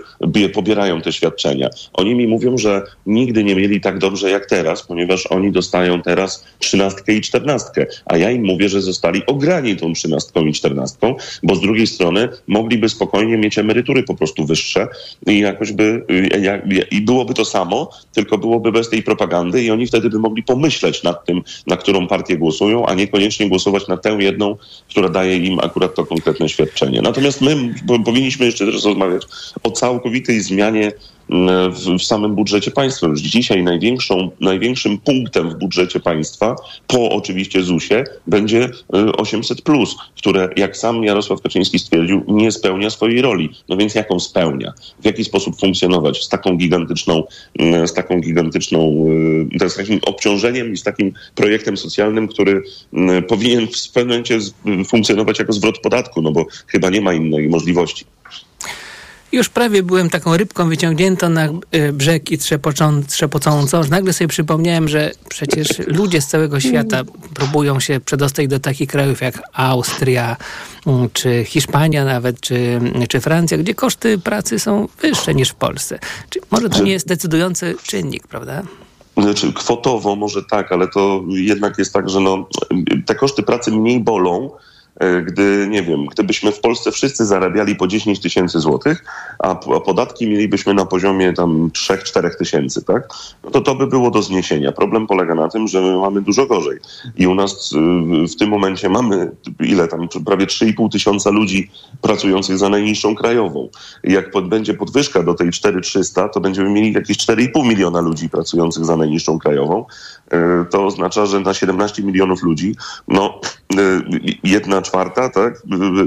pobierają te świadczenia. Oni mi mówią, że nigdy nie mieli tak dobrze jak teraz, ponieważ oni dostają teraz trzynastkę i czternastkę, a ja im mówię, że zostali ograni tą trzynastką i czternastką, bo z drugiej strony mogliby spokojnie mieć emerytury po prostu wyższe i jakoś by, y, i byłoby to samo, tylko byłoby bez tej propagandy i oni wtedy by mogli pomyśleć nad tym, na którą partię głosują, a niekoniecznie głosować na tę jedną, która daje im akurat to konkretne świadczenie. Natomiast my powinniśmy jeszcze też rozmawiać o całkowitej zmianie w, w samym budżecie państwa. Już dzisiaj największym punktem w budżecie państwa, po oczywiście ZUS-ie, będzie 800, y, które, jak sam Jarosław Kaczyński stwierdził, nie spełnia swojej roli. No więc jaką spełnia? W jaki sposób funkcjonować z taką gigantyczną, y, z taką gigantyczną, y, z takim obciążeniem i z takim projektem socjalnym, który powinien w pewnym momencie funkcjonować jako zwrot podatku, no bo chyba nie ma innej możliwości. Już prawie byłem taką rybką wyciągniętą na e, brzeg i trzepocą, trzepocącą, nagle sobie przypomniałem, że przecież ludzie z całego świata próbują się przedostać do takich krajów jak Austria, mm, czy Hiszpania nawet, czy, czy Francja, gdzie koszty pracy są wyższe niż w Polsce. Czy może to nie jest decydujący czynnik, prawda? Znaczy, kwotowo może tak, ale to jednak jest tak, że no, te koszty pracy mniej bolą, gdy, nie wiem, gdybyśmy w Polsce wszyscy zarabiali po 10 tysięcy złotych, a podatki mielibyśmy na poziomie tam 3-4 tysięcy, tak? No to to by było do zniesienia. Problem polega na tym, że my mamy dużo gorzej. I u nas y, w tym momencie mamy ile tam, prawie 3,5 tysiąca ludzi pracujących za najniższą krajową. Jak pod, będzie podwyżka do tej 4300, to będziemy mieli jakieś 4,5 miliona ludzi pracujących za najniższą krajową. E, to oznacza, że na 17 milionów ludzi, no e, jedna czwarta, tak,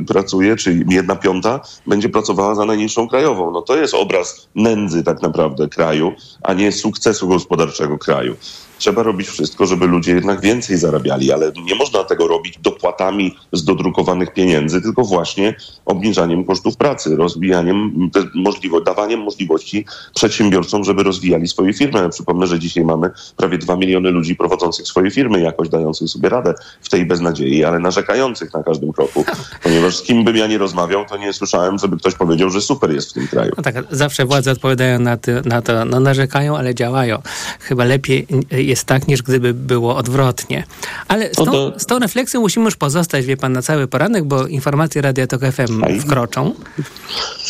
pracuje, czy jedna piąta będzie pracowała za najniższą krajową. No to jest obraz nędzy tak naprawdę kraju, a nie sukcesu gospodarczego kraju trzeba robić wszystko, żeby ludzie jednak więcej zarabiali, ale nie można tego robić dopłatami z dodrukowanych pieniędzy, tylko właśnie obniżaniem kosztów pracy, rozwijaniem, możliwo, dawaniem możliwości przedsiębiorcom, żeby rozwijali swoje firmy. Ja przypomnę, że dzisiaj mamy prawie dwa miliony ludzi prowadzących swoje firmy, jakoś dających sobie radę w tej beznadziei, ale narzekających na każdym kroku, ponieważ z kim bym ja nie rozmawiał, to nie słyszałem, żeby ktoś powiedział, że super jest w tym kraju. No tak, zawsze władze odpowiadają na, ty, na to, no narzekają, ale działają. Chyba lepiej jest tak, niż gdyby było odwrotnie. Ale z tą, z tą refleksją musimy już pozostać, wie pan, na cały poranek, bo informacje Radia Tok FM wkroczą.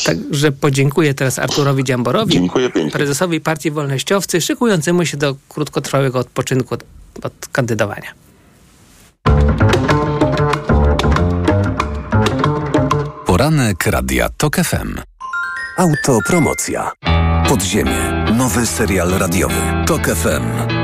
Także podziękuję teraz Arturowi Dziamborowi, prezesowi Partii Wolnościowcy, szykującemu się do krótkotrwałego odpoczynku od, od kandydowania. Poranek Radia Tok FM. Autopromocja. Podziemie. Nowy serial radiowy. Tok FM.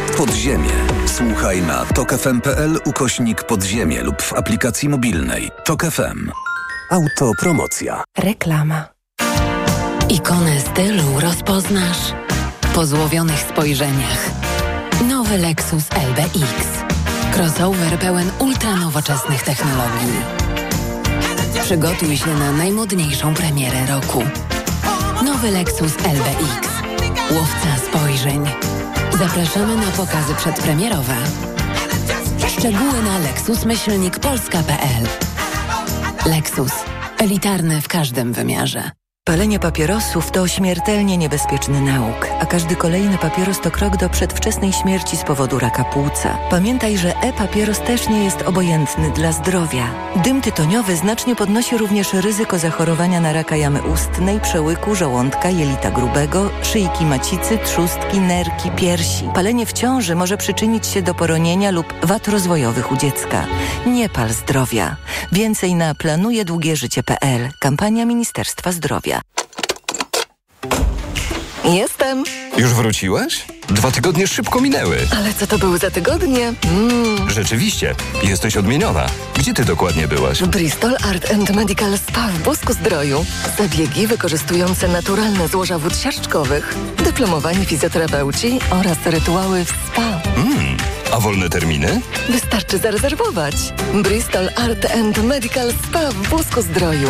Podziemie. Słuchaj na tokefm.pl ukośnik podziemie lub w aplikacji mobilnej Tok FM. Autopromocja. Reklama. Ikonę stylu rozpoznasz po złowionych spojrzeniach. Nowy Lexus LBX. Crossover pełen ultranowoczesnych technologii. Przygotuj się na najmodniejszą premierę roku. Nowy Lexus LBX. Łowca spojrzeń. Zapraszamy na pokazy przedpremierowe. Szczegóły na lexusmyślnikpolska.pl Lexus. Elitarny w każdym wymiarze. Palenie papierosów to śmiertelnie niebezpieczny nauk, a każdy kolejny papieros to krok do przedwczesnej śmierci z powodu raka płuca. Pamiętaj, że e-papieros też nie jest obojętny dla zdrowia. Dym tytoniowy znacznie podnosi również ryzyko zachorowania na raka jamy ustnej, przełyku, żołądka, jelita grubego, szyjki macicy, trzustki, nerki, piersi. Palenie w ciąży może przyczynić się do poronienia lub wad rozwojowych u dziecka. Nie pal zdrowia. Więcej na planujedługieżycie.pl. Kampania Ministerstwa Zdrowia. Jestem. Już wróciłaś? Dwa tygodnie szybko minęły. Ale co to były za tygodnie? Mm. Rzeczywiście, jesteś odmieniona. Gdzie ty dokładnie byłaś? Bristol Art and Medical Spa w Bosku Zdroju. Zabiegi wykorzystujące naturalne złoża wód siarczkowych, dyplomowani fizjoterapeuci oraz rytuały w spa. Mm. A wolne terminy? Wystarczy zarezerwować. Bristol Art and Medical Spa w Bosku Zdroju.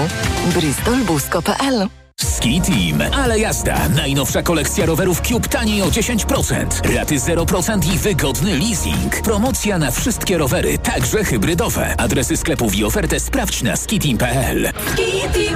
bristolbusko.pl Ski Team. Ale jazda. Najnowsza kolekcja rowerów Cube taniej o 10%. Raty 0% i wygodny leasing. Promocja na wszystkie rowery, także hybrydowe. Adresy sklepów i ofertę sprawdź na skiteam.pl. Ski Team.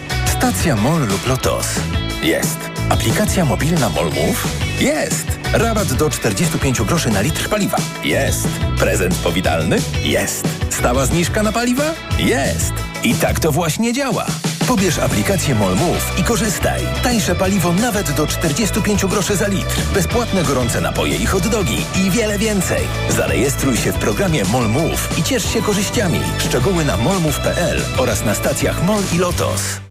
Stacja MOL lub LOTOS. Jest. Aplikacja mobilna MOL? Jest. Rabat do 45 groszy na litr paliwa? Jest. Prezent powitalny? Jest. Stała zniżka na paliwa? Jest. I tak to właśnie działa. Pobierz aplikację MOL Move i korzystaj. Tańsze paliwo nawet do 45 groszy za litr. Bezpłatne gorące napoje i hot dogi i wiele więcej. Zarejestruj się w programie MOL Move i ciesz się korzyściami. Szczegóły na molmove.pl oraz na stacjach MOL i LOTOS.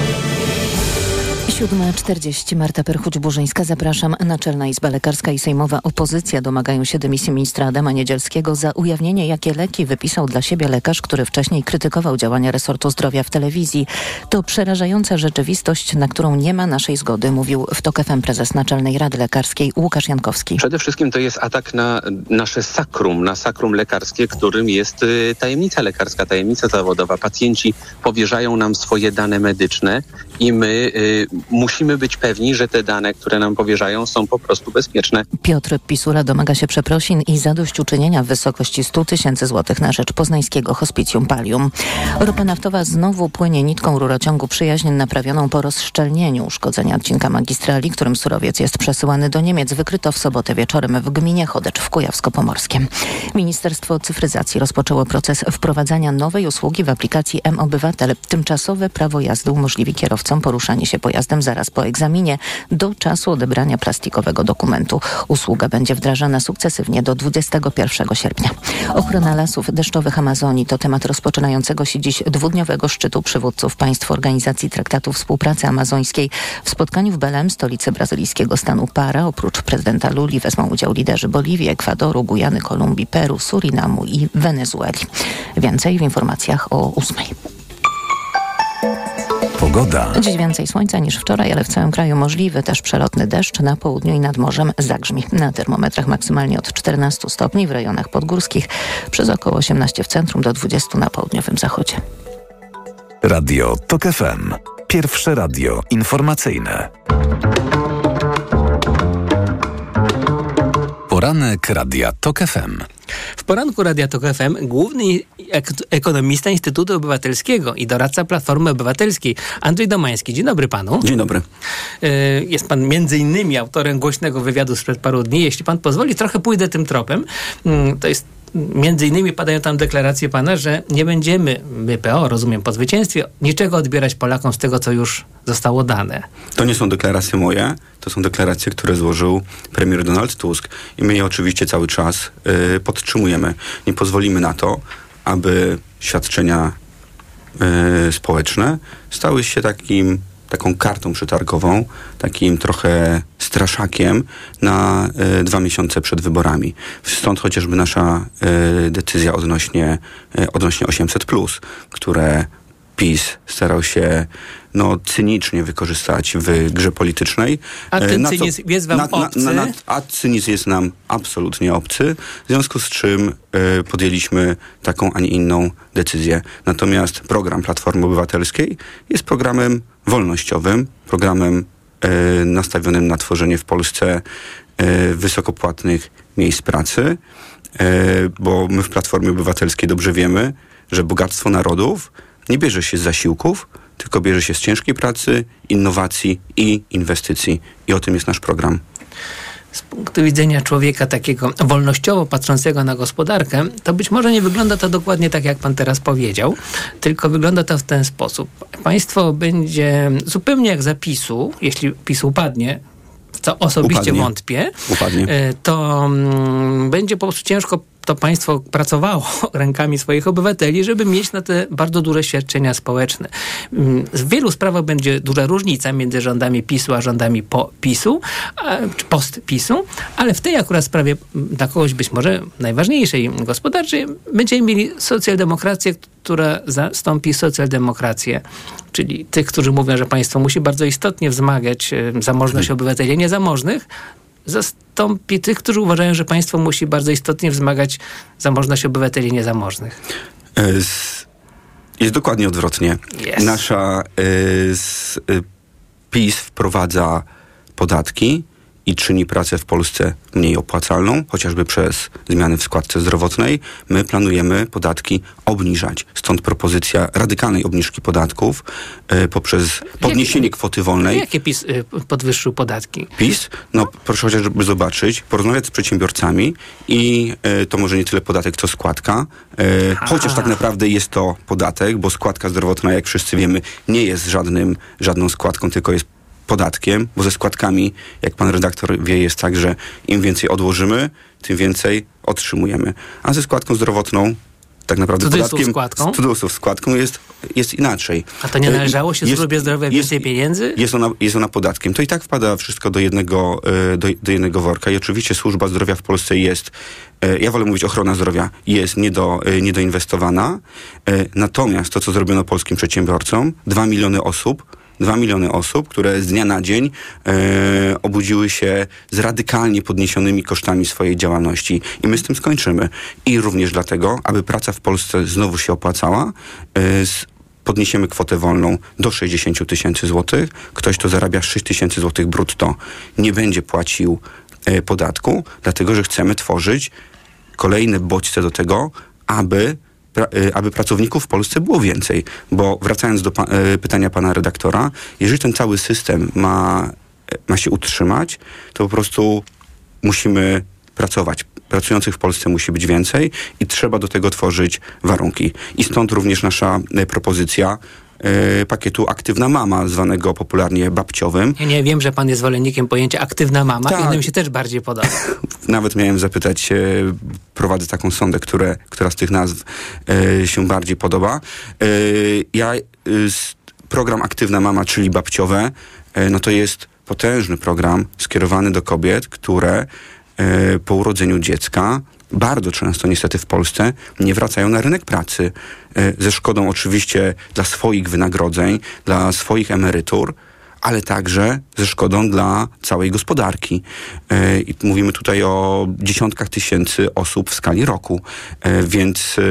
7.40 Marta Perchuć-Burzyńska. Zapraszam. Naczelna Izba Lekarska i Sejmowa Opozycja domagają się dymisji ministra Adama Niedzielskiego za ujawnienie, jakie leki wypisał dla siebie lekarz, który wcześniej krytykował działania resortu zdrowia w telewizji. To przerażająca rzeczywistość, na którą nie ma naszej zgody, mówił w TOK FM prezes Naczelnej Rady Lekarskiej Łukasz Jankowski. Przede wszystkim to jest atak na nasze sakrum, na sakrum lekarskie, którym jest y, tajemnica lekarska, tajemnica zawodowa. Pacjenci powierzają nam swoje dane medyczne i my y, musimy być pewni, że te dane, które nam powierzają, są po prostu bezpieczne. Piotr Pisula domaga się przeprosin i zadośćuczynienia w wysokości 100 tysięcy złotych na rzecz poznańskiego hospicjum Palium. Ropa naftowa znowu płynie nitką rurociągu przyjaźń naprawioną po rozszczelnieniu uszkodzenia odcinka magistrali, którym surowiec jest przesyłany do Niemiec. Wykryto w sobotę wieczorem w gminie Chodecz w Kujawsko-Pomorskiem. Ministerstwo Cyfryzacji rozpoczęło proces wprowadzania nowej usługi w aplikacji M-Obywatel. Tymczasowe prawo jazdy umożliwi kierowcom poruszanie się pojazdem zaraz po egzaminie do czasu odebrania plastikowego dokumentu. Usługa będzie wdrażana sukcesywnie do 21 sierpnia. Ochrona lasów deszczowych Amazonii to temat rozpoczynającego się dziś dwudniowego szczytu przywódców państw Organizacji Traktatu Współpracy Amazońskiej. W spotkaniu w Belem, stolicy brazylijskiego stanu Para, oprócz prezydenta Luli wezmą udział liderzy Boliwii, Ekwadoru, Gujany, Kolumbii, Peru, Surinamu i Wenezueli. Więcej w informacjach o ósmej. Pogoda. Dziś więcej słońca niż wczoraj, ale w całym kraju możliwy też przelotny deszcz na południu i nad morzem zagrzmi. Na termometrach maksymalnie od 14 stopni w rejonach podgórskich, przez około 18 w centrum do 20 na południowym zachodzie. Radio TOK FM. Pierwsze radio informacyjne. Poranek Radia TOK FM. W poranku Radia Tok FM główny ek ekonomista Instytutu Obywatelskiego i doradca Platformy Obywatelskiej Andrzej Domański. Dzień dobry panu. Dzień dobry. Y, jest pan między innymi autorem głośnego wywiadu sprzed paru dni. Jeśli pan pozwoli, trochę pójdę tym tropem. Mm, to jest między innymi padają tam deklaracje pana, że nie będziemy, my PO, rozumiem, po zwycięstwie, niczego odbierać Polakom z tego, co już zostało dane. To nie są deklaracje moje, to są deklaracje, które złożył premier Donald Tusk i my je oczywiście cały czas y, podtrzymujemy. Nie pozwolimy na to, aby świadczenia y, społeczne stały się takim taką kartą przetargową, takim trochę straszakiem na y, dwa miesiące przed wyborami. Stąd chociażby nasza y, decyzja odnośnie, y, odnośnie 800, które PiS starał się no, cynicznie wykorzystać w grze politycznej. A ten cynizm jest wam na, obcy? Na, na, a cynizm jest nam absolutnie obcy, w związku z czym y, podjęliśmy taką, a nie inną decyzję. Natomiast program Platformy Obywatelskiej jest programem wolnościowym, programem y, nastawionym na tworzenie w Polsce y, wysokopłatnych miejsc pracy, bo my w Platformie Obywatelskiej dobrze wiemy, że bogactwo narodów nie bierze się z zasiłków, tylko bierze się z ciężkiej pracy, innowacji i inwestycji. I o tym jest nasz program. Z punktu widzenia człowieka takiego wolnościowo patrzącego na gospodarkę, to być może nie wygląda to dokładnie tak, jak pan teraz powiedział, tylko wygląda to w ten sposób. Państwo będzie zupełnie jak zapisu, jeśli PiS upadnie, w co osobiście Upadnie. wątpię, Upadnie. e, to mm, będzie po prostu ciężko to państwo pracowało rękami swoich obywateli, żeby mieć na te bardzo duże świadczenia społeczne. Mm, W wielu sprawach będzie duża różnica między rządami PiSu a rządami po PiSu, czy post PiSu, ale w tej akurat sprawie mm, dla kogoś być może najważniejszej gospodarczej będziemy mieli socjaldemokrację, która zastąpi socjaldemokrację, czyli tych, którzy mówią, że państwo musi bardzo istotnie wzmagać e, zamożność obywateli niezamożnych, zastąpi tych, którzy uważają, że państwo musi bardzo istotnie wzmagać zamożność obywateli niezamożnych. E, Jest dokładnie odwrotnie. Yes. Nasza y, PiS wprowadza podatki i czyni pracę w Polsce mniej opłacalną, chociażby przez zmiany w składce zdrowotnej. My planujemy podatki obniżać. Stąd propozycja radykalnej obniżki podatków y, poprzez podniesienie kwoty wolnej. Jakie PiS y, podwyższył podatki? PiS, no proszę chociażby zobaczyć, porozmawiać z przedsiębiorcami i e, to może nie tyle podatek, co składka, chociaż tak naprawdę jest to podatek, bo składka zdrowotna, jak wszyscy wiemy, nie jest żadnym, żadną składką, tylko jest podatkiem, bo ze składkami, jak pan redaktor wie, jest tak, że im więcej odłożymy, tym więcej otrzymujemy. A ze składką zdrowotną tak naprawdę Cudzysłów podatkiem, składką? z cudzysłów składką jest, jest inaczej. A to nie należało się jest- służbie zdrowia więcej pieniędzy? jest ona, jest ona podatkiem. To i tak wpada wszystko do jednego, e, do, do jednego worka. I oczywiście służba zdrowia w Polsce jest, e, ja wolę mówić ochrona zdrowia, jest niedo, e, niedoinwestowana. Natomiast to, co zrobiono polskim przedsiębiorcom, dwa miliony osób, Dwa miliony osób, które z dnia na dzień e, obudziły się z radykalnie podniesionymi kosztami swojej działalności. I my z tym skończymy. I również dlatego, aby praca w Polsce znowu się opłacała, e, podniesiemy kwotę wolną do 60 tysięcy złotych. Ktoś, kto zarabia 6 tysięcy złotych brutto, nie będzie płacił e, podatku, dlatego że chcemy tworzyć kolejne bodźce do tego, aby, pra, y, aby pracowników w Polsce było więcej. Bo wracając do pa, y, pytania pana redaktora, jeżeli ten cały system ma, y, ma się utrzymać, to po prostu musimy pracować. Pracujących w Polsce musi być więcej i trzeba do tego tworzyć warunki. I stąd również nasza propozycja y, pakietu Aktywna Mama, zwanego popularnie babciowym. Ja nie wiem, że pan jest zwolennikiem pojęcia aktywna mama Tak. i ono mi się też bardziej podoba. Nawet miałem zapytać, e, prowadzę taką sondę, które, która z tych nazw e, się bardziej podoba. Ja, program Aktywna Mama, czyli babciowe, no to jest potężny program skierowany do kobiet, które po urodzeniu dziecka bardzo często niestety w Polsce nie wracają na rynek pracy. E, ze szkodą oczywiście dla swoich wynagrodzeń, dla swoich emerytur, ale także ze szkodą dla całej gospodarki. I mówimy tutaj o dziesiątkach tysięcy osób w skali roku. E, Więc e,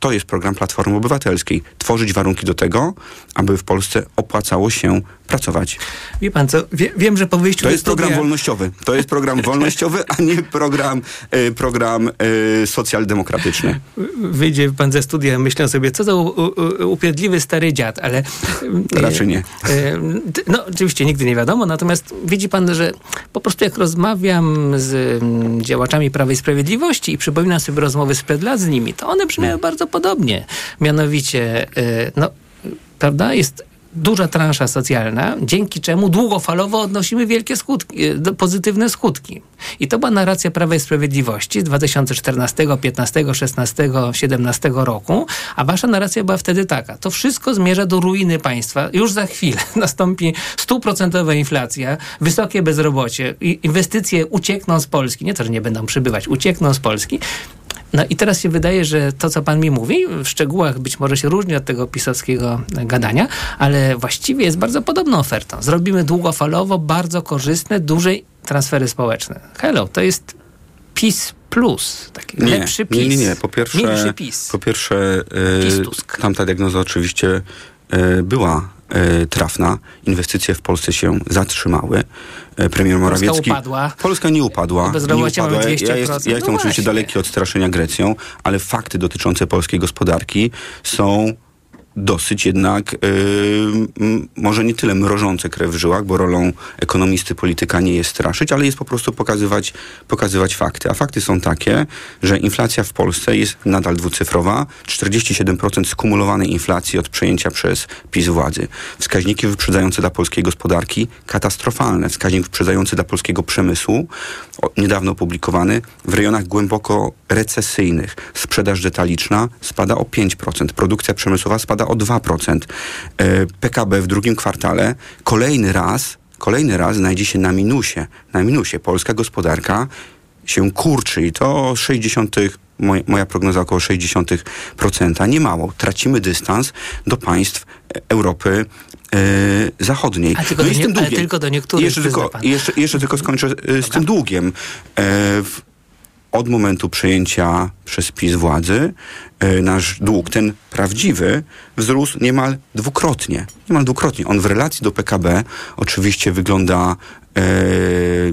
to jest program Platformy Obywatelskiej. Tworzyć warunki do tego, aby w Polsce opłacało się pracować. Wie pan co, wie, wiem, że po wyjściu To jest program studia- wolnościowy. To jest program wolnościowy, a nie program, e, program e, socjaldemokratyczny. wyjdzie pan ze studia, myślę sobie, co za u, u, upierdliwy stary dziad, ale... e, Raczej nie. No, oczywiście nigdy nie wiadomo, natomiast widzi pan, że po prostu jak rozmawiam z mm, działaczami Prawa i Sprawiedliwości i przypominam sobie rozmowy sprzed lat z nimi, to one brzmiały bardzo podobnie. Mianowicie, no, prawda, jest duża transza socjalna, dzięki czemu długofalowo odnosimy wielkie skutki, e, pozytywne skutki. I to była narracja Prawa i Sprawiedliwości z 2014, 15, 16, 17 roku, a wasza narracja była wtedy taka. To wszystko zmierza do ruiny państwa. Już za chwilę nastąpi stuprocentowa inflacja, wysokie bezrobocie, inwestycje uciekną z Polski. Nie to, że nie będą przybywać, uciekną z Polski. No i teraz się wydaje, że to, co pan mi mówi, w szczegółach być może się różni od tego pisowskiego gadania, ale właściwie jest bardzo podobną ofertą. Zrobimy długofalowo bardzo korzystne, duże transfery społeczne. Hello, to jest PiS plus, taki Nie, lepszy PiS. nie, nie, nie. Po pierwsze, PiS. po pierwsze Tusk. tamta diagnoza oczywiście e, była trafna. Inwestycje w Polsce się zatrzymały. E, premier Morawiecki... upadła. Polska nie upadła. Bezrobocie mamy upadła. Ja, 200%. jest, ja jestem No oczywiście właśnie. daleki od straszenia Grecją, ale fakty dotyczące polskiej gospodarki są dosyć jednak, y, m, może nie tyle mrożące krew w żyłach, bo rolą ekonomisty, polityka nie jest straszyć, ale jest po prostu pokazywać, pokazywać fakty. A fakty są takie, że inflacja w Polsce jest nadal dwucyfrowa, 47% skumulowanej inflacji od przejęcia przez PiS władzy. Wskaźniki wyprzedzające dla polskiej gospodarki katastrofalne. Wskaźnik wyprzedzający dla polskiego przemysłu, niedawno opublikowany, w rejonach głęboko recesyjnych. Sprzedaż detaliczna spada o 5%, produkcja przemysłowa spada o 2%. E, PKB w drugim kwartale kolejny raz, kolejny raz znajdzie się na minusie. Na minusie. Polska gospodarka się kurczy i to 60 moja, moja prognoza około 60%. Nie mało. Tracimy dystans do państw e, Europy e, Zachodniej. A tylko no do nie- tylko do niektórych, Jeszcze tylko, jeszcze, jeszcze tylko skończę e, z tym długiem. E, w, od momentu przejęcia przez PiS władzy e, nasz dług, ten prawdziwy, wzrósł niemal dwukrotnie. Niemal dwukrotnie. On w relacji do PKB oczywiście wygląda e,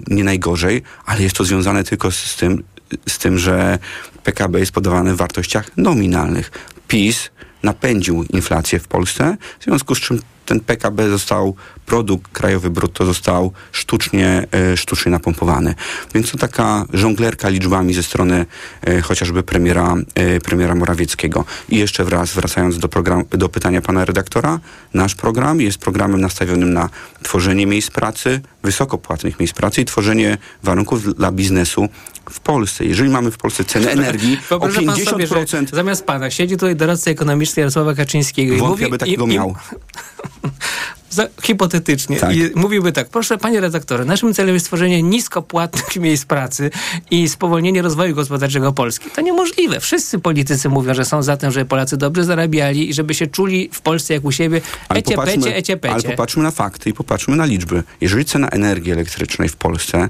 nie najgorzej, ale jest to związane tylko z, tym, z tym, że PKB jest podawane w wartościach nominalnych. PiS napędził inflację w Polsce, w związku z czym ten PKB został, produkt krajowy brutto został sztucznie, e, sztucznie napompowany. Więc to taka żonglerka liczbami ze strony e, chociażby premiera, e, premiera Morawieckiego. I jeszcze wraz, wracając do, program, do pytania pana redaktora, nasz program jest programem nastawionym na tworzenie miejsc pracy, wysoko płatnych miejsc pracy i tworzenie warunków dla biznesu w Polsce. Jeżeli mamy w Polsce cenę energii o Wyobraża pan sobie, 50%, zamiast pana siedzi tutaj doradca ekonomiczny Jarosława Kaczyńskiego i wątpię, mówi... aby takiego i, i, miał. za, hipotetycznie. Tak. I mówiłby tak, proszę panie redaktorze, naszym celem jest stworzenie niskopłatnych miejsc pracy i spowolnienie rozwoju gospodarczego Polski. To niemożliwe. Wszyscy politycy mówią, że są za tym, żeby Polacy dobrze zarabiali i żeby się czuli w Polsce jak u siebie. Ecie, pecie, ecie, ale pecie. popatrzmy na fakty i popatrzmy na liczby. Jeżeli cena energii elektrycznej w Polsce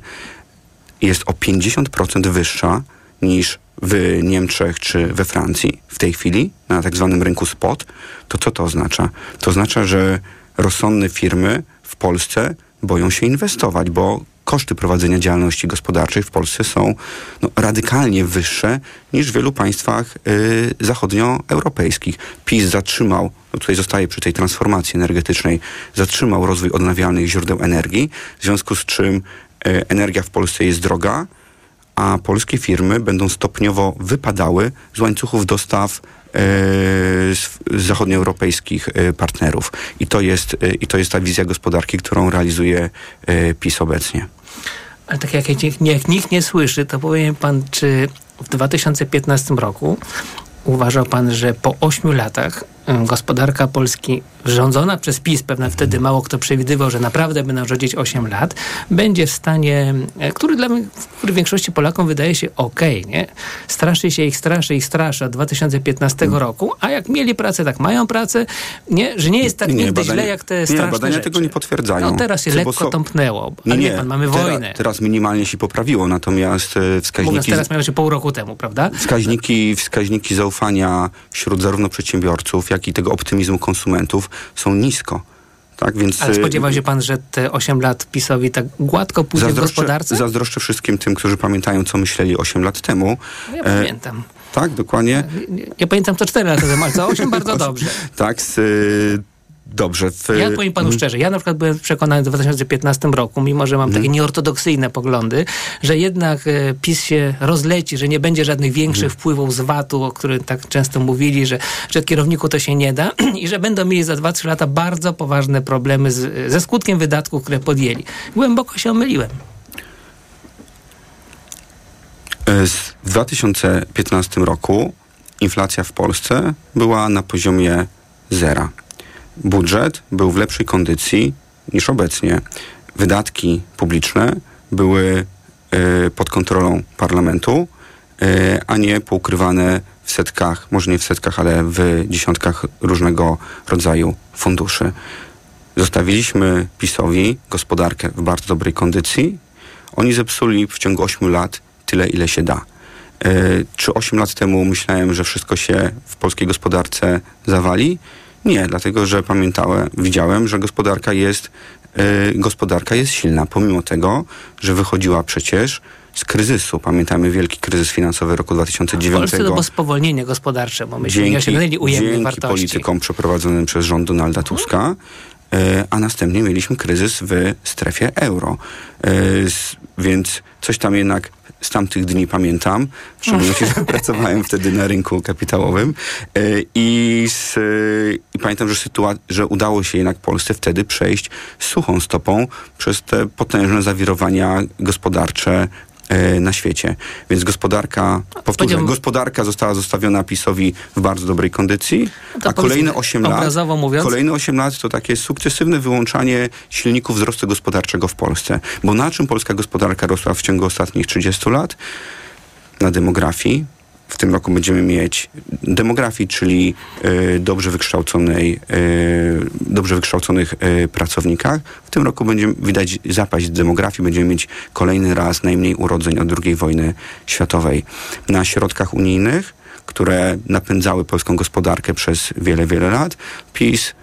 jest o 50% wyższa niż w Niemczech czy we Francji w tej chwili, na tak zwanym rynku spot, to co to oznacza? To oznacza, że rozsądne firmy w Polsce boją się inwestować, bo koszty prowadzenia działalności gospodarczej w Polsce są no, radykalnie wyższe niż w wielu państwach y, zachodnioeuropejskich. PiS zatrzymał, no tutaj zostaje przy tej transformacji energetycznej, zatrzymał rozwój odnawialnych źródeł energii, w związku z czym y, energia w Polsce jest droga, a polskie firmy będą stopniowo wypadały z łańcuchów dostaw e, zachodnioeuropejskich e, partnerów. I to, jest, e, I to jest ta wizja gospodarki, którą realizuje PiS obecnie. Ale tak jak, jak, nikt nie słyszy, to powiem pan, czy w 2015 roku uważał pan, że po ośmiu latach gospodarka Polski rządzona przez PiS, pewnie wtedy mało kto przewidywał, że naprawdę będą rządzić 8 lat, będzie w stanie, e, który dla który większości Polakom wydaje się okej, nie? Straszy się ich, straszy ich, straszy od 2015 roku, a jak mieli pracę, tak mają pracę, nie? Że nie jest tak nigdy źle, jak te nie, straszne badania rzeczy. tego nie potwierdzają. No teraz się Bo lekko są- tąpnęło, Nie, ale nie, wie pan, mamy teraz, wojnę. Teraz minimalnie się poprawiło, natomiast e, Mówiąc wskaźniki... teraz miało się pół roku temu, prawda? Wskaźniki, wskaźniki zaufania wśród zarówno przedsiębiorców, jak i tego optymizmu konsumentów są nisko. Tak, więc, Ale spodziewał się pan, że te 8 lat PiSowi tak gładko pójdzie w gospodarce? Zazdroszczę wszystkim tym, którzy pamiętają, co myśleli 8 lat temu. No ja e, pamiętam. Tak, dokładnie. Nie, nie, pamiętam co 4 lata temu, ale co 8 bardzo dobrze. tak, z, y, dobrze. W... Ja powiem panu szczerze, ja na przykład byłem przekonany w 2015 roku, mimo że mam takie mhm. nieortodoksyjne poglądy, że jednak e, PiS się rozleci, że nie będzie żadnych większych mhm. wpływów z VAT-u, o którym tak często mówili, że, że kierowniku to się nie da i że będą mieli za 2-3 lata bardzo poważne problemy z, ze skutkiem wydatków, które podjęli. Głęboko się omyliłem. E, w 2015 roku inflacja w Polsce była na poziomie zera budżet był w lepszej kondycji niż obecnie. Wydatki publiczne były y, pod kontrolą parlamentu, y, a nie poukrywane w setkach, może nie w setkach, ale w dziesiątkach różnego rodzaju funduszy. Zostawiliśmy PiSowi gospodarkę w bardzo dobrej kondycji. Oni zepsuli w ciągu 8 lat tyle, ile się da. Y, czy 8 lat temu myślałem, że wszystko się w polskiej gospodarce zawali? Nie, dlatego że pamiętałem, widziałem, że gospodarka jest, yy, gospodarka jest silna, pomimo tego, że wychodziła przecież z kryzysu. Pamiętamy wielki kryzys finansowy roku 2009. W Polsce to było spowolnienie gospodarcze, bo myśmy dzięki, osiągnęli ujemnej dzięki wartości. politykom przeprowadzonym przez rząd Donalda Tuska, yy, a następnie mieliśmy kryzys w strefie euro. Yy, więc coś tam jednak z tamtych dni pamiętam, w szczególności, że pracowałem wtedy na rynku kapitałowym. E, i, z, i pamiętam, że, sytua- że udało się jednak Polsce wtedy przejść suchą stopą przez te potężne zawirowania gospodarcze E, na świecie. Więc gospodarka, powtórzę, gospodarka została zostawiona PiSowi w bardzo dobrej kondycji, no a kolejne 8 lat, mówiąc. kolejne 8 lat to takie sukcesywne wyłączanie silników wzrostu gospodarczego w Polsce. Bo na czym polska gospodarka rosła w ciągu ostatnich 30 lat? Na demografii, w tym roku będziemy mieć demografii, czyli y, dobrze wykształconej, y, dobrze wykształconych y, pracownikach. W tym roku będziemy widać zapaść demografii, będziemy mieć kolejny raz najmniej urodzeń od II wojny światowej. Na środkach unijnych które napędzały polską gospodarkę przez wiele, wiele lat. PiS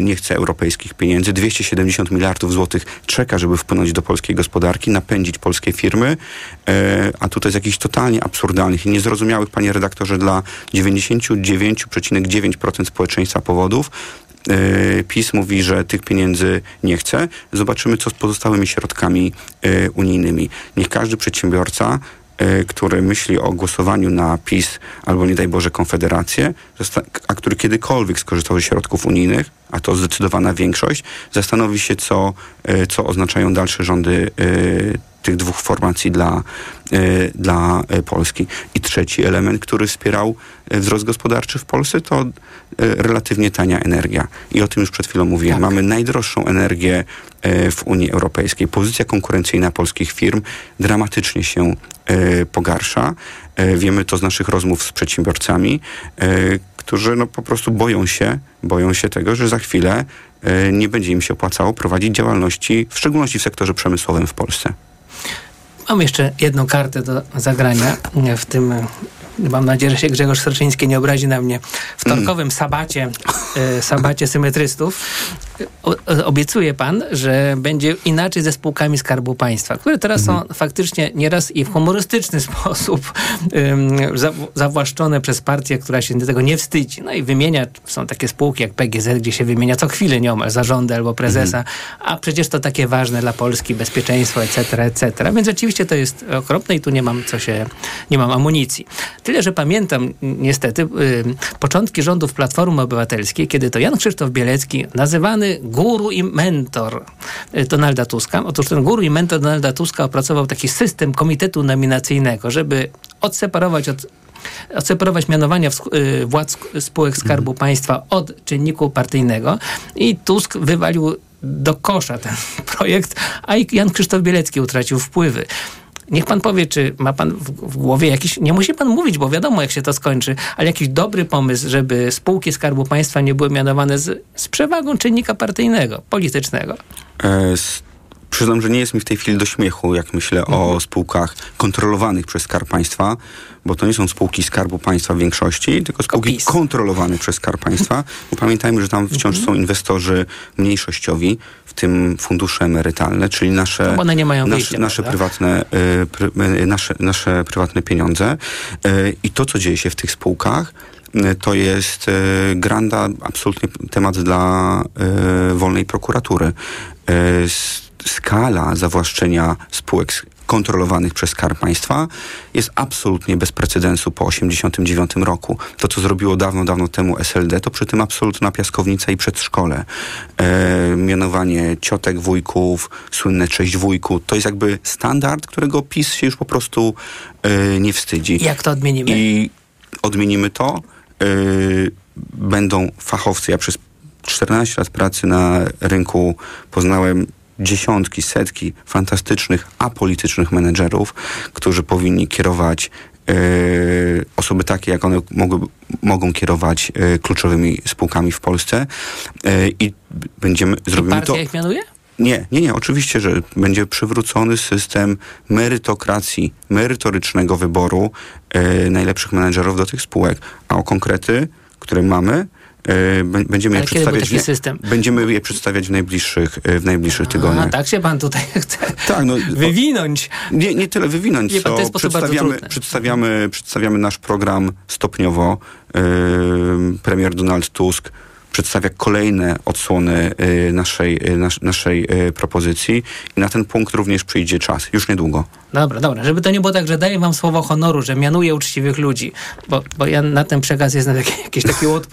nie chce europejskich pieniędzy. 270 miliardów złotych czeka, żeby wpłynąć do polskiej gospodarki, napędzić polskie firmy, y, a tutaj z jakichś totalnie absurdalnych i niezrozumiałych, panie redaktorze, dla 99,9% społeczeństwa powodów y, PiS mówi, że tych pieniędzy nie chce. Zobaczymy, co z pozostałymi środkami unijnymi. Niech każdy przedsiębiorca E, który myśli o głosowaniu na PiS albo nie daj Boże Konfederację, a który kiedykolwiek skorzystał ze środków unijnych, a to zdecydowana większość, zastanowi się, co, e, co oznaczają dalsze rządy e, tych dwóch formacji dla, dla Polski. I trzeci element, który wspierał wzrost gospodarczy w Polsce, to relatywnie tania energia. I o tym już przed chwilą mówiłem. Tak. Mamy najdroższą energię w Unii Europejskiej. Pozycja konkurencyjna polskich firm dramatycznie się pogarsza. Wiemy to z naszych rozmów z przedsiębiorcami, którzy no po prostu boją się, boją się tego, że za chwilę e, nie będzie im się opłacało prowadzić działalności, w szczególności w sektorze przemysłowym w Polsce. Mam jeszcze jedną kartę do zagrania w tym mam nadzieję, że się Grzegorz Sroczyński nie obrazi na mnie, wtorkowym mm. sabacie, e, sabacie symetrystów obiecuje pan, że będzie inaczej ze spółkami Skarbu Państwa, które teraz mm. są mhm. faktycznie nieraz i w humorystyczny sposób za, zawłaszczone przez partię, która się tego nie wstydzi. No i wymienia, są takie spółki jak PGZ, gdzie się wymienia co chwilę nieomal zarządy albo prezesa, mm. a przecież to takie ważne dla Polski, bezpieczeństwo, etc., etc. Więc rzeczywiście to jest okropne i tu nie mam co się, nie mam amunicji. Tyle, że pamiętam niestety y, początki rządów Platformy Obywatelskiej, kiedy to Jan Krzysztof Bielecki, nazywany guru i mentor y, Donalda Tuska. Otóż ten guru i mentor Donalda Tuska opracował taki system komitetu nominacyjnego, żeby odseparować od odseparować mianowania y, władz spółek Skarbu mhm. Państwa od czynniku partyjnego i Tusk wywalił do kosza ten projekt, a Jan Krzysztof Bielecki utracił wpływy. Niech pan powie, czy ma pan w, głowie jakiś, nie musi pan mówić, bo wiadomo jak się to skończy, ale jakiś dobry pomysł, żeby spółki Skarbu Państwa nie były mianowane z, z przewagą czynnika partyjnego, politycznego. E, Przyznam, że nie jest mi w tej chwili do śmiechu, jak myślę Mhm. o spółkach kontrolowanych przez Skarb Państwa, bo to nie są spółki Skarbu Państwa w większości, tylko spółki kontrolowane przez Skarb Państwa. Bo pamiętajmy, że tam wciąż Mhm. są inwestorzy mniejszościowi, w tym fundusze emerytalne, czyli nasze, No nasze, wyjścia, nasze, prywatne, y, pry, y, nasze, nasze prywatne pieniądze. Y, I to, co dzieje się w tych spółkach, y, to jest y, granda, absolutnie temat dla y, wolnej prokuratury. S- skala zawłaszczenia spółek kontrolowanych przez Skarb Państwa jest absolutnie bez precedensu po 1989 roku. To, co zrobiło dawno, dawno temu SLD, to przy tym absolutna piaskownica i przedszkole. E, mianowanie ciotek, wujków, słynne cześć wujku, to jest jakby standard, którego PiS się już po prostu e, nie wstydzi. Jak to odmienimy? I odmienimy to. Yy, będą fachowcy. Ja przez 14 lat pracy na rynku poznałem dziesiątki, setki fantastycznych, apolitycznych menedżerów, którzy powinni kierować yy, osoby takie, jak one mogły, mogą kierować yy, kluczowymi spółkami w Polsce yy, i będziemy, zrobimy Partia to... ich mianuje? Nie, nie, nie. Oczywiście, że będzie przywrócony system merytokracji, merytorycznego wyboru e, najlepszych menedżerów do tych spółek. A o konkrety, które mamy, e, będziemy je Ale był przedstawiać. nie- system? Będziemy je przedstawiać w najbliższych, e, w najbliższych tygodniach. A tak się pan tutaj chce Tak, no, wywinąć. Nie, nie tyle wywinąć, pan, co przedstawiamy, przedstawiamy, przedstawiamy nasz program stopniowo. Yy, premier Donald Tusk przedstawia kolejne odsłony naszej, nas, naszej propozycji i na ten punkt również przyjdzie czas, już niedługo. Dobra, dobra, żeby to nie było tak, że daję wam słowo honoru, że mianuję uczciwych ludzi, bo, bo ja na ten przekaz jestem jak, jakiś taki łotpa